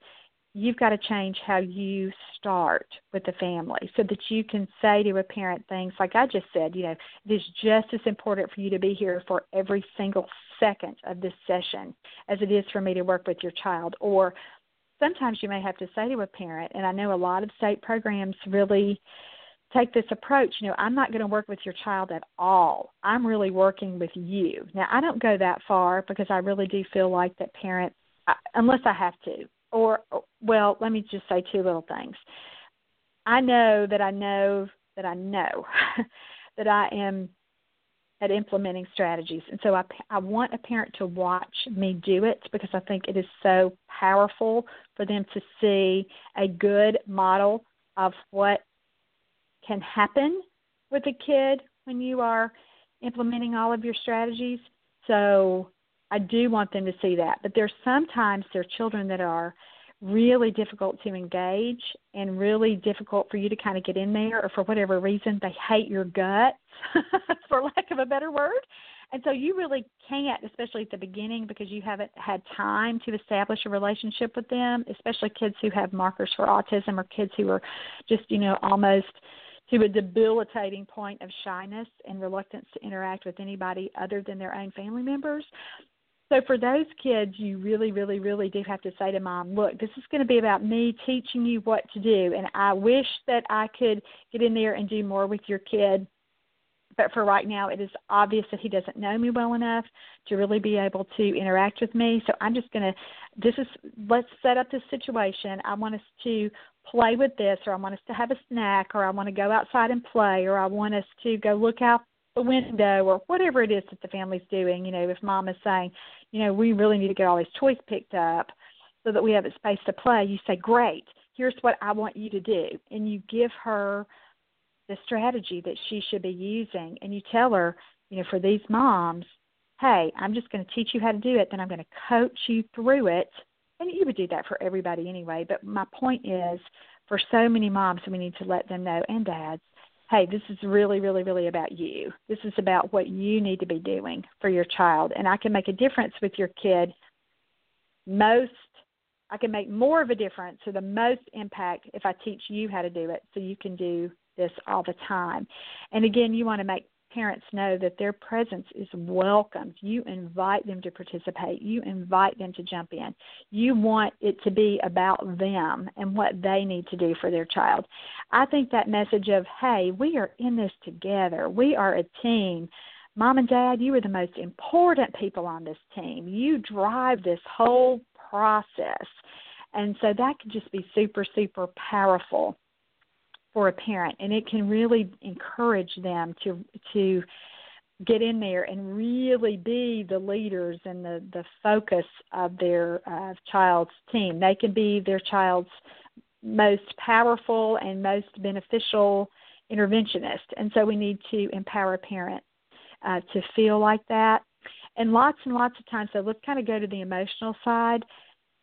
you've got to change how you start with the family so that you can say to a parent things like I just said, you know, it is just as important for you to be here for every single second of this session as it is for me to work with your child. Or sometimes you may have to say to a parent, and I know a lot of state programs really take this approach, you know, I'm not going to work with your child at all. I'm really working with you. Now, I don't go that far because I really do feel like that parents, uh, unless I have to, or, well, let me just say two little things. I know that I know that I know that I am at implementing strategies. And so I, I want a parent to watch me do it because I think it is so powerful for them to see a good model of what can happen with a kid when you are implementing all of your strategies. So I do want them to see that. But there's sometimes there are children that are really difficult to engage and really difficult for you to kind of get in there or for whatever reason they hate your guts for lack of a better word and so you really can't especially at the beginning because you haven't had time to establish a relationship with them especially kids who have markers for autism or kids who are just you know almost to a debilitating point of shyness and reluctance to interact with anybody other than their own family members. So for those kids, you really, really, really do have to say to mom, look, this is going to be about me teaching you what to do, and I wish that I could get in there and do more with your kid. But for right now, it is obvious that he doesn't know me well enough to really be able to interact with me. So I'm just going to, this is, let's set up this situation. I want us to play with this or I want us to have a snack or I want to go outside and play or I want us to go look out the window or whatever it is that the family's doing. You know, if mom is saying, you know, we really need to get all these toys picked up so that we have a space to play, you say, Great, here's what I want you to do. And you give her the strategy that she should be using and you tell her, you know, for these moms, hey, I'm just going to teach you how to do it, then I'm going to coach you through it and you would do that for everybody anyway. But my point is, for so many moms, we need to let them know and dads, hey, this is really, really, really about you. This is about what you need to be doing for your child, and I can make a difference with your kid. Most, I can make more of a difference or the most impact if I teach you how to do it, so you can do this all the time. And again, you want to make parents know that their presence is welcomed. You invite them to participate. You invite them to jump in. You want it to be about them and what they need to do for their child. I think that message of, hey, we are in this together, we are a team. Mom and dad, you are the most important people on this team. You drive this whole process. And so that can just be super, super powerful for a parent and it can really encourage them to to get in there and really be the leaders and the the focus of their uh, child's team. They can be their child's most powerful and most beneficial interventionist and so we need to empower a parent uh, to feel like that. And lots and lots of times so let's kind of go to the emotional side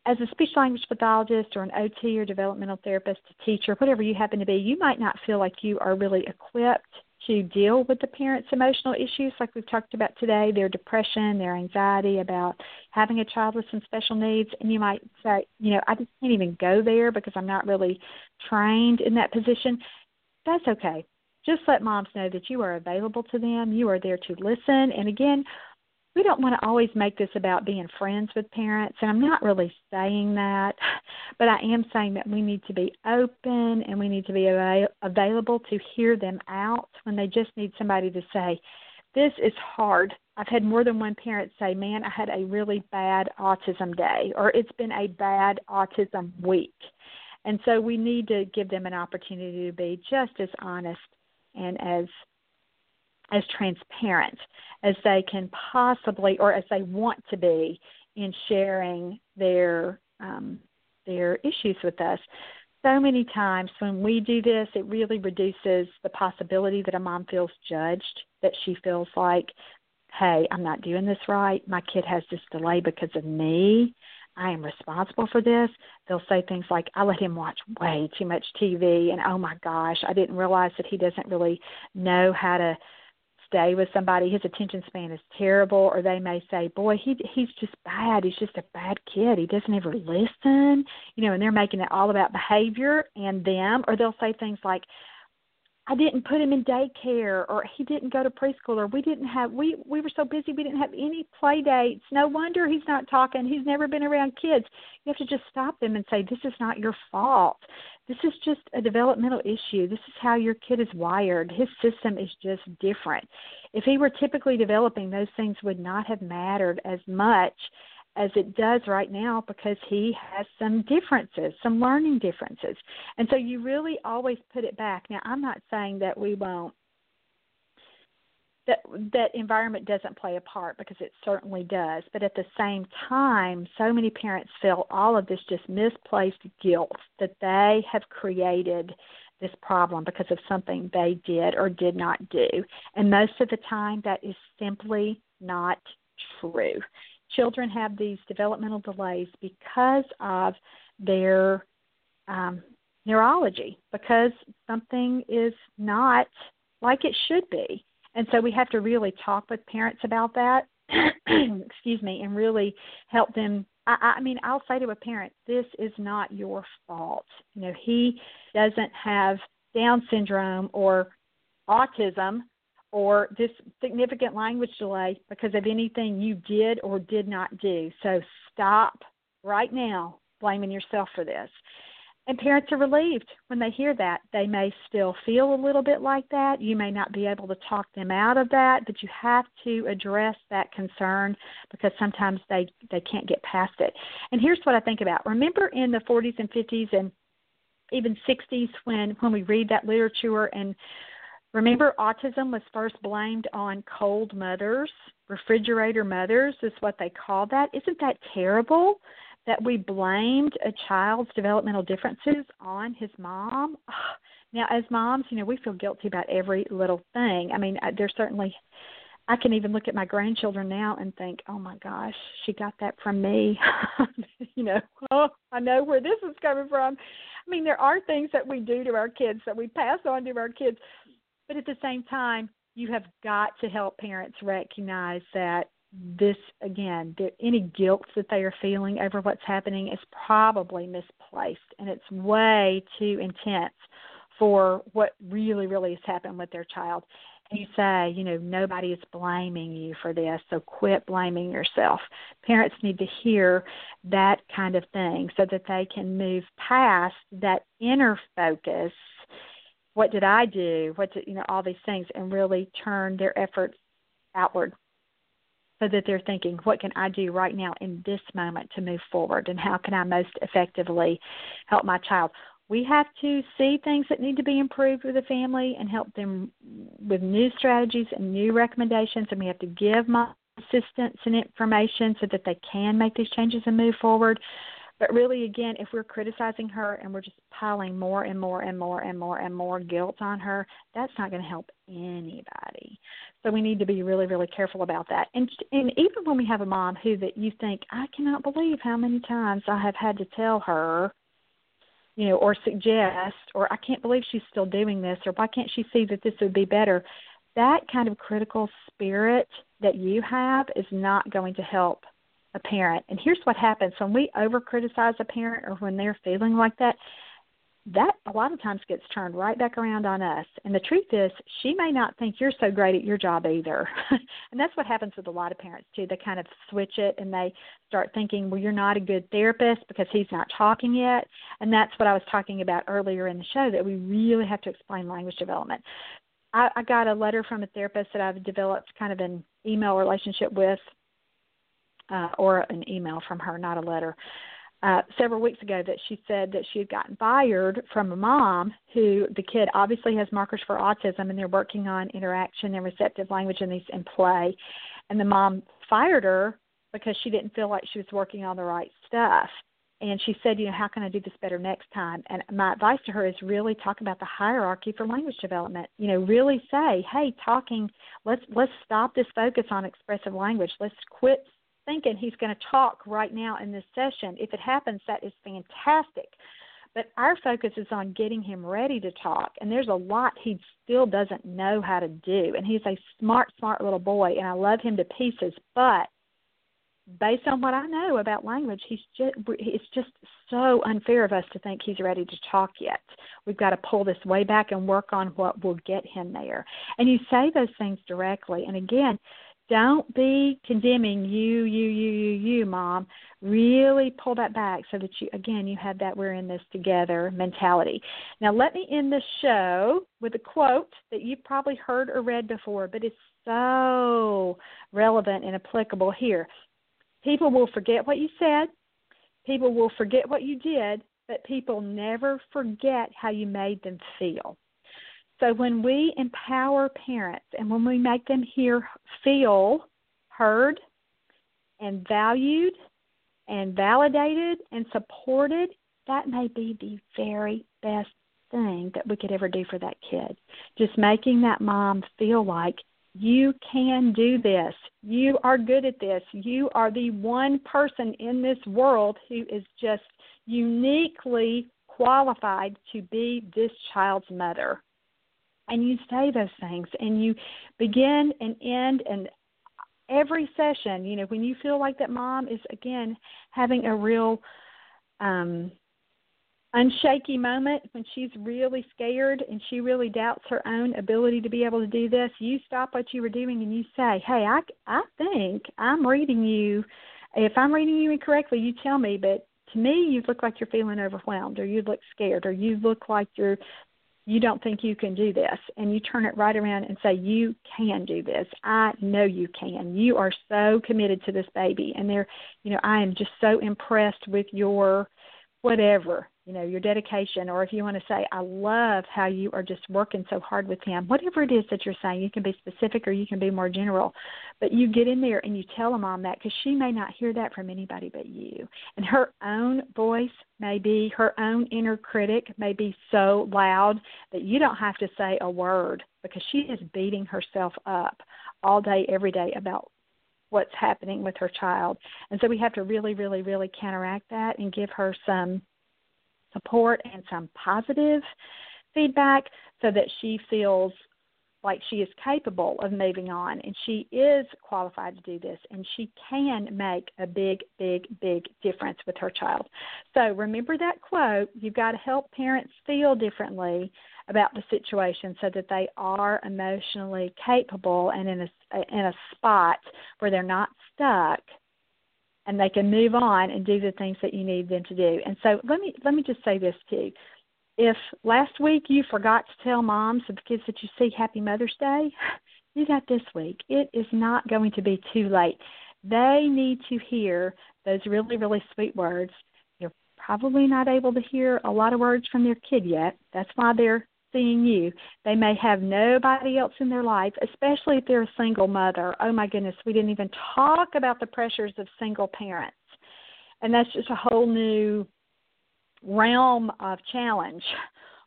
as a speech language pathologist or an OT or developmental therapist, a teacher, whatever you happen to be, you might not feel like you are really equipped to deal with the parents' emotional issues like we've talked about today, their depression, their anxiety about having a child with some special needs. And you might say, you know, I just can't even go there because I'm not really trained in that position. That's okay. Just let moms know that you are available to them. You are there to listen. And again, we don't want to always make this about being friends with parents, and I'm not really saying that, but I am saying that we need to be open and we need to be av- available to hear them out when they just need somebody to say, This is hard. I've had more than one parent say, Man, I had a really bad autism day, or it's been a bad autism week. And so we need to give them an opportunity to be just as honest and as as transparent as they can possibly or as they want to be in sharing their um, their issues with us. so many times when we do this, it really reduces the possibility that a mom feels judged, that she feels like, hey, I'm not doing this right. My kid has this delay because of me. I am responsible for this. They'll say things like, I let him watch way too much TV, and oh my gosh, I didn't realize that he doesn't really know how to stay with somebody his attention span is terrible or they may say boy he he's just bad he's just a bad kid he doesn't ever listen you know and they're making it all about behavior and them or they'll say things like I didn't put him in daycare or he didn't go to preschool or we didn't have we we were so busy we didn't have any play dates. No wonder he's not talking. He's never been around kids. You have to just stop them and say this is not your fault. This is just a developmental issue. This is how your kid is wired. His system is just different. If he were typically developing, those things would not have mattered as much as it does right now because he has some differences, some learning differences. And so you really always put it back. Now, I'm not saying that we won't that that environment doesn't play a part because it certainly does. But at the same time so many parents feel all of this just misplaced guilt that they have created this problem because of something they did or did not do. And most of the time that is simply not true. Children have these developmental delays because of their um, neurology, because something is not like it should be. And so we have to really talk with parents about that, excuse me, and really help them. I, I mean, I'll say to a parent, this is not your fault. You know, he doesn't have Down syndrome or autism or this significant language delay because of anything you did or did not do. So stop right now blaming yourself for this. And parents are relieved when they hear that. They may still feel a little bit like that. You may not be able to talk them out of that, but you have to address that concern because sometimes they they can't get past it. And here's what I think about. Remember in the 40s and 50s and even 60s when when we read that literature and Remember, autism was first blamed on cold mothers. Refrigerator mothers is what they call that. Isn't that terrible that we blamed a child's developmental differences on his mom? Now, as moms, you know, we feel guilty about every little thing. I mean, there's certainly, I can even look at my grandchildren now and think, oh my gosh, she got that from me. you know, oh, I know where this is coming from. I mean, there are things that we do to our kids that we pass on to our kids but at the same time, you have got to help parents recognize that this again any guilt that they are feeling over what's happening is probably misplaced and it's way too intense for what really really has happened with their child. And you say you know nobody is blaming you for this so quit blaming yourself. Parents need to hear that kind of thing so that they can move past that inner focus what did I do? What did, you know, all these things, and really turn their efforts outward so that they're thinking, what can I do right now in this moment to move forward, and how can I most effectively help my child? We have to see things that need to be improved with the family and help them with new strategies and new recommendations, and we have to give my assistance and information so that they can make these changes and move forward. But really, again, if we're criticizing her and we're just piling more and more and more and more and more guilt on her, that's not going to help anybody. So we need to be really, really careful about that. And and even when we have a mom who that you think, I cannot believe how many times I have had to tell her, you know, or suggest, or I can't believe she's still doing this, or why can't she see that this would be better? That kind of critical spirit that you have is not going to help a parent. And here's what happens when we over criticize a parent or when they're feeling like that, that a lot of times gets turned right back around on us. And the truth is, she may not think you're so great at your job either. and that's what happens with a lot of parents too. They kind of switch it and they start thinking, well, you're not a good therapist because he's not talking yet. And that's what I was talking about earlier in the show that we really have to explain language development. I, I got a letter from a therapist that I've developed kind of an email relationship with uh, or an email from her, not a letter, uh, several weeks ago that she said that she had gotten fired from a mom who the kid obviously has markers for autism and they're working on interaction and receptive language and these in play. And the mom fired her because she didn't feel like she was working on the right stuff. and she said, you know, how can I do this better next time? And my advice to her is really talk about the hierarchy for language development. You know, really say, hey, talking, let's let's stop this focus on expressive language. Let's quit thinking he's going to talk right now in this session. If it happens, that is fantastic. But our focus is on getting him ready to talk, and there's a lot he still doesn't know how to do. And he's a smart, smart little boy, and I love him to pieces. But based on what I know about language, he's just it's just so unfair of us to think he's ready to talk yet. We've got to pull this way back and work on what will get him there. And you say those things directly. And again, don't be condemning you, you, you, you, you, mom. Really pull that back so that you, again, you have that we're in this together mentality. Now, let me end the show with a quote that you've probably heard or read before, but it's so relevant and applicable here. People will forget what you said, people will forget what you did, but people never forget how you made them feel. So when we empower parents and when we make them hear, feel heard and valued and validated and supported, that may be the very best thing that we could ever do for that kid. Just making that mom feel like you can do this. You are good at this. You are the one person in this world who is just uniquely qualified to be this child's mother and you say those things and you begin and end and every session you know when you feel like that mom is again having a real um unshaky moment when she's really scared and she really doubts her own ability to be able to do this you stop what you were doing and you say hey i i think i'm reading you. If i'm reading you incorrectly you tell me. But to me you look like you're feeling overwhelmed or you look scared or you look like you're you don't think you can do this and you turn it right around and say you can do this. I know you can. You are so committed to this baby. And there you know i am just so impressed with your whatever you know your dedication or if you want to say i love how you are just working so hard with him whatever it is that you're saying you can be specific or you can be more general but you get in there and you tell a mom that because she may not hear that from anybody but you. And her own voice may be her own inner critic may be so loud that you don't have to say a word because she is beating herself up all day every day about what's happening with her child. And so we have to really really really counteract that and give her some support and some positive feedback so that she feels like she is capable of moving on. And she is qualified to do this and she can make a big big big difference with her child. So remember that quote you've got to help parents feel differently about the situation so that they are emotionally capable and in a in a spot where they're not stuck and they can move on and do the things that you need them to do. And so let me let me just say this to you. If last week you forgot to tell moms of kids that you see Happy Mother's Day, do that this week. It is not going to be too late. They need to hear those really, really sweet words. You're probably not able to hear a lot of words from their kid yet. That's why they're seeing you. They may have nobody else in their life, especially if they're a single mother. Oh my goodness, we didn't even talk about the pressures of single parents. And that's just a whole new realm of challenge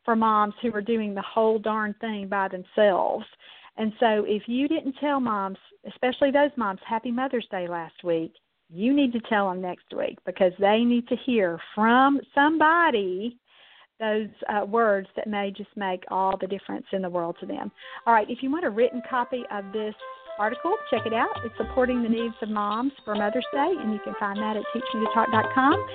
for moms who are doing the whole darn thing by themselves. And so if you didn't tell moms, especially those moms, Happy Mother's Day last week, you need to tell them next week because they need to hear from somebody those uh, words that may just make all the difference in the world to them. All right, if you want a written copy of this article, check it out. It's supporting the needs of moms for Mother's Day, and you can find that at teachmetotalk.com.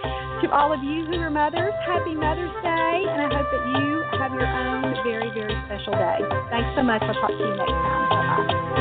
To all of you who are mothers, happy Mother's Day, and I hope that you have your own very, very special day. Thanks so much. I'll talk to you next time. Bye bye.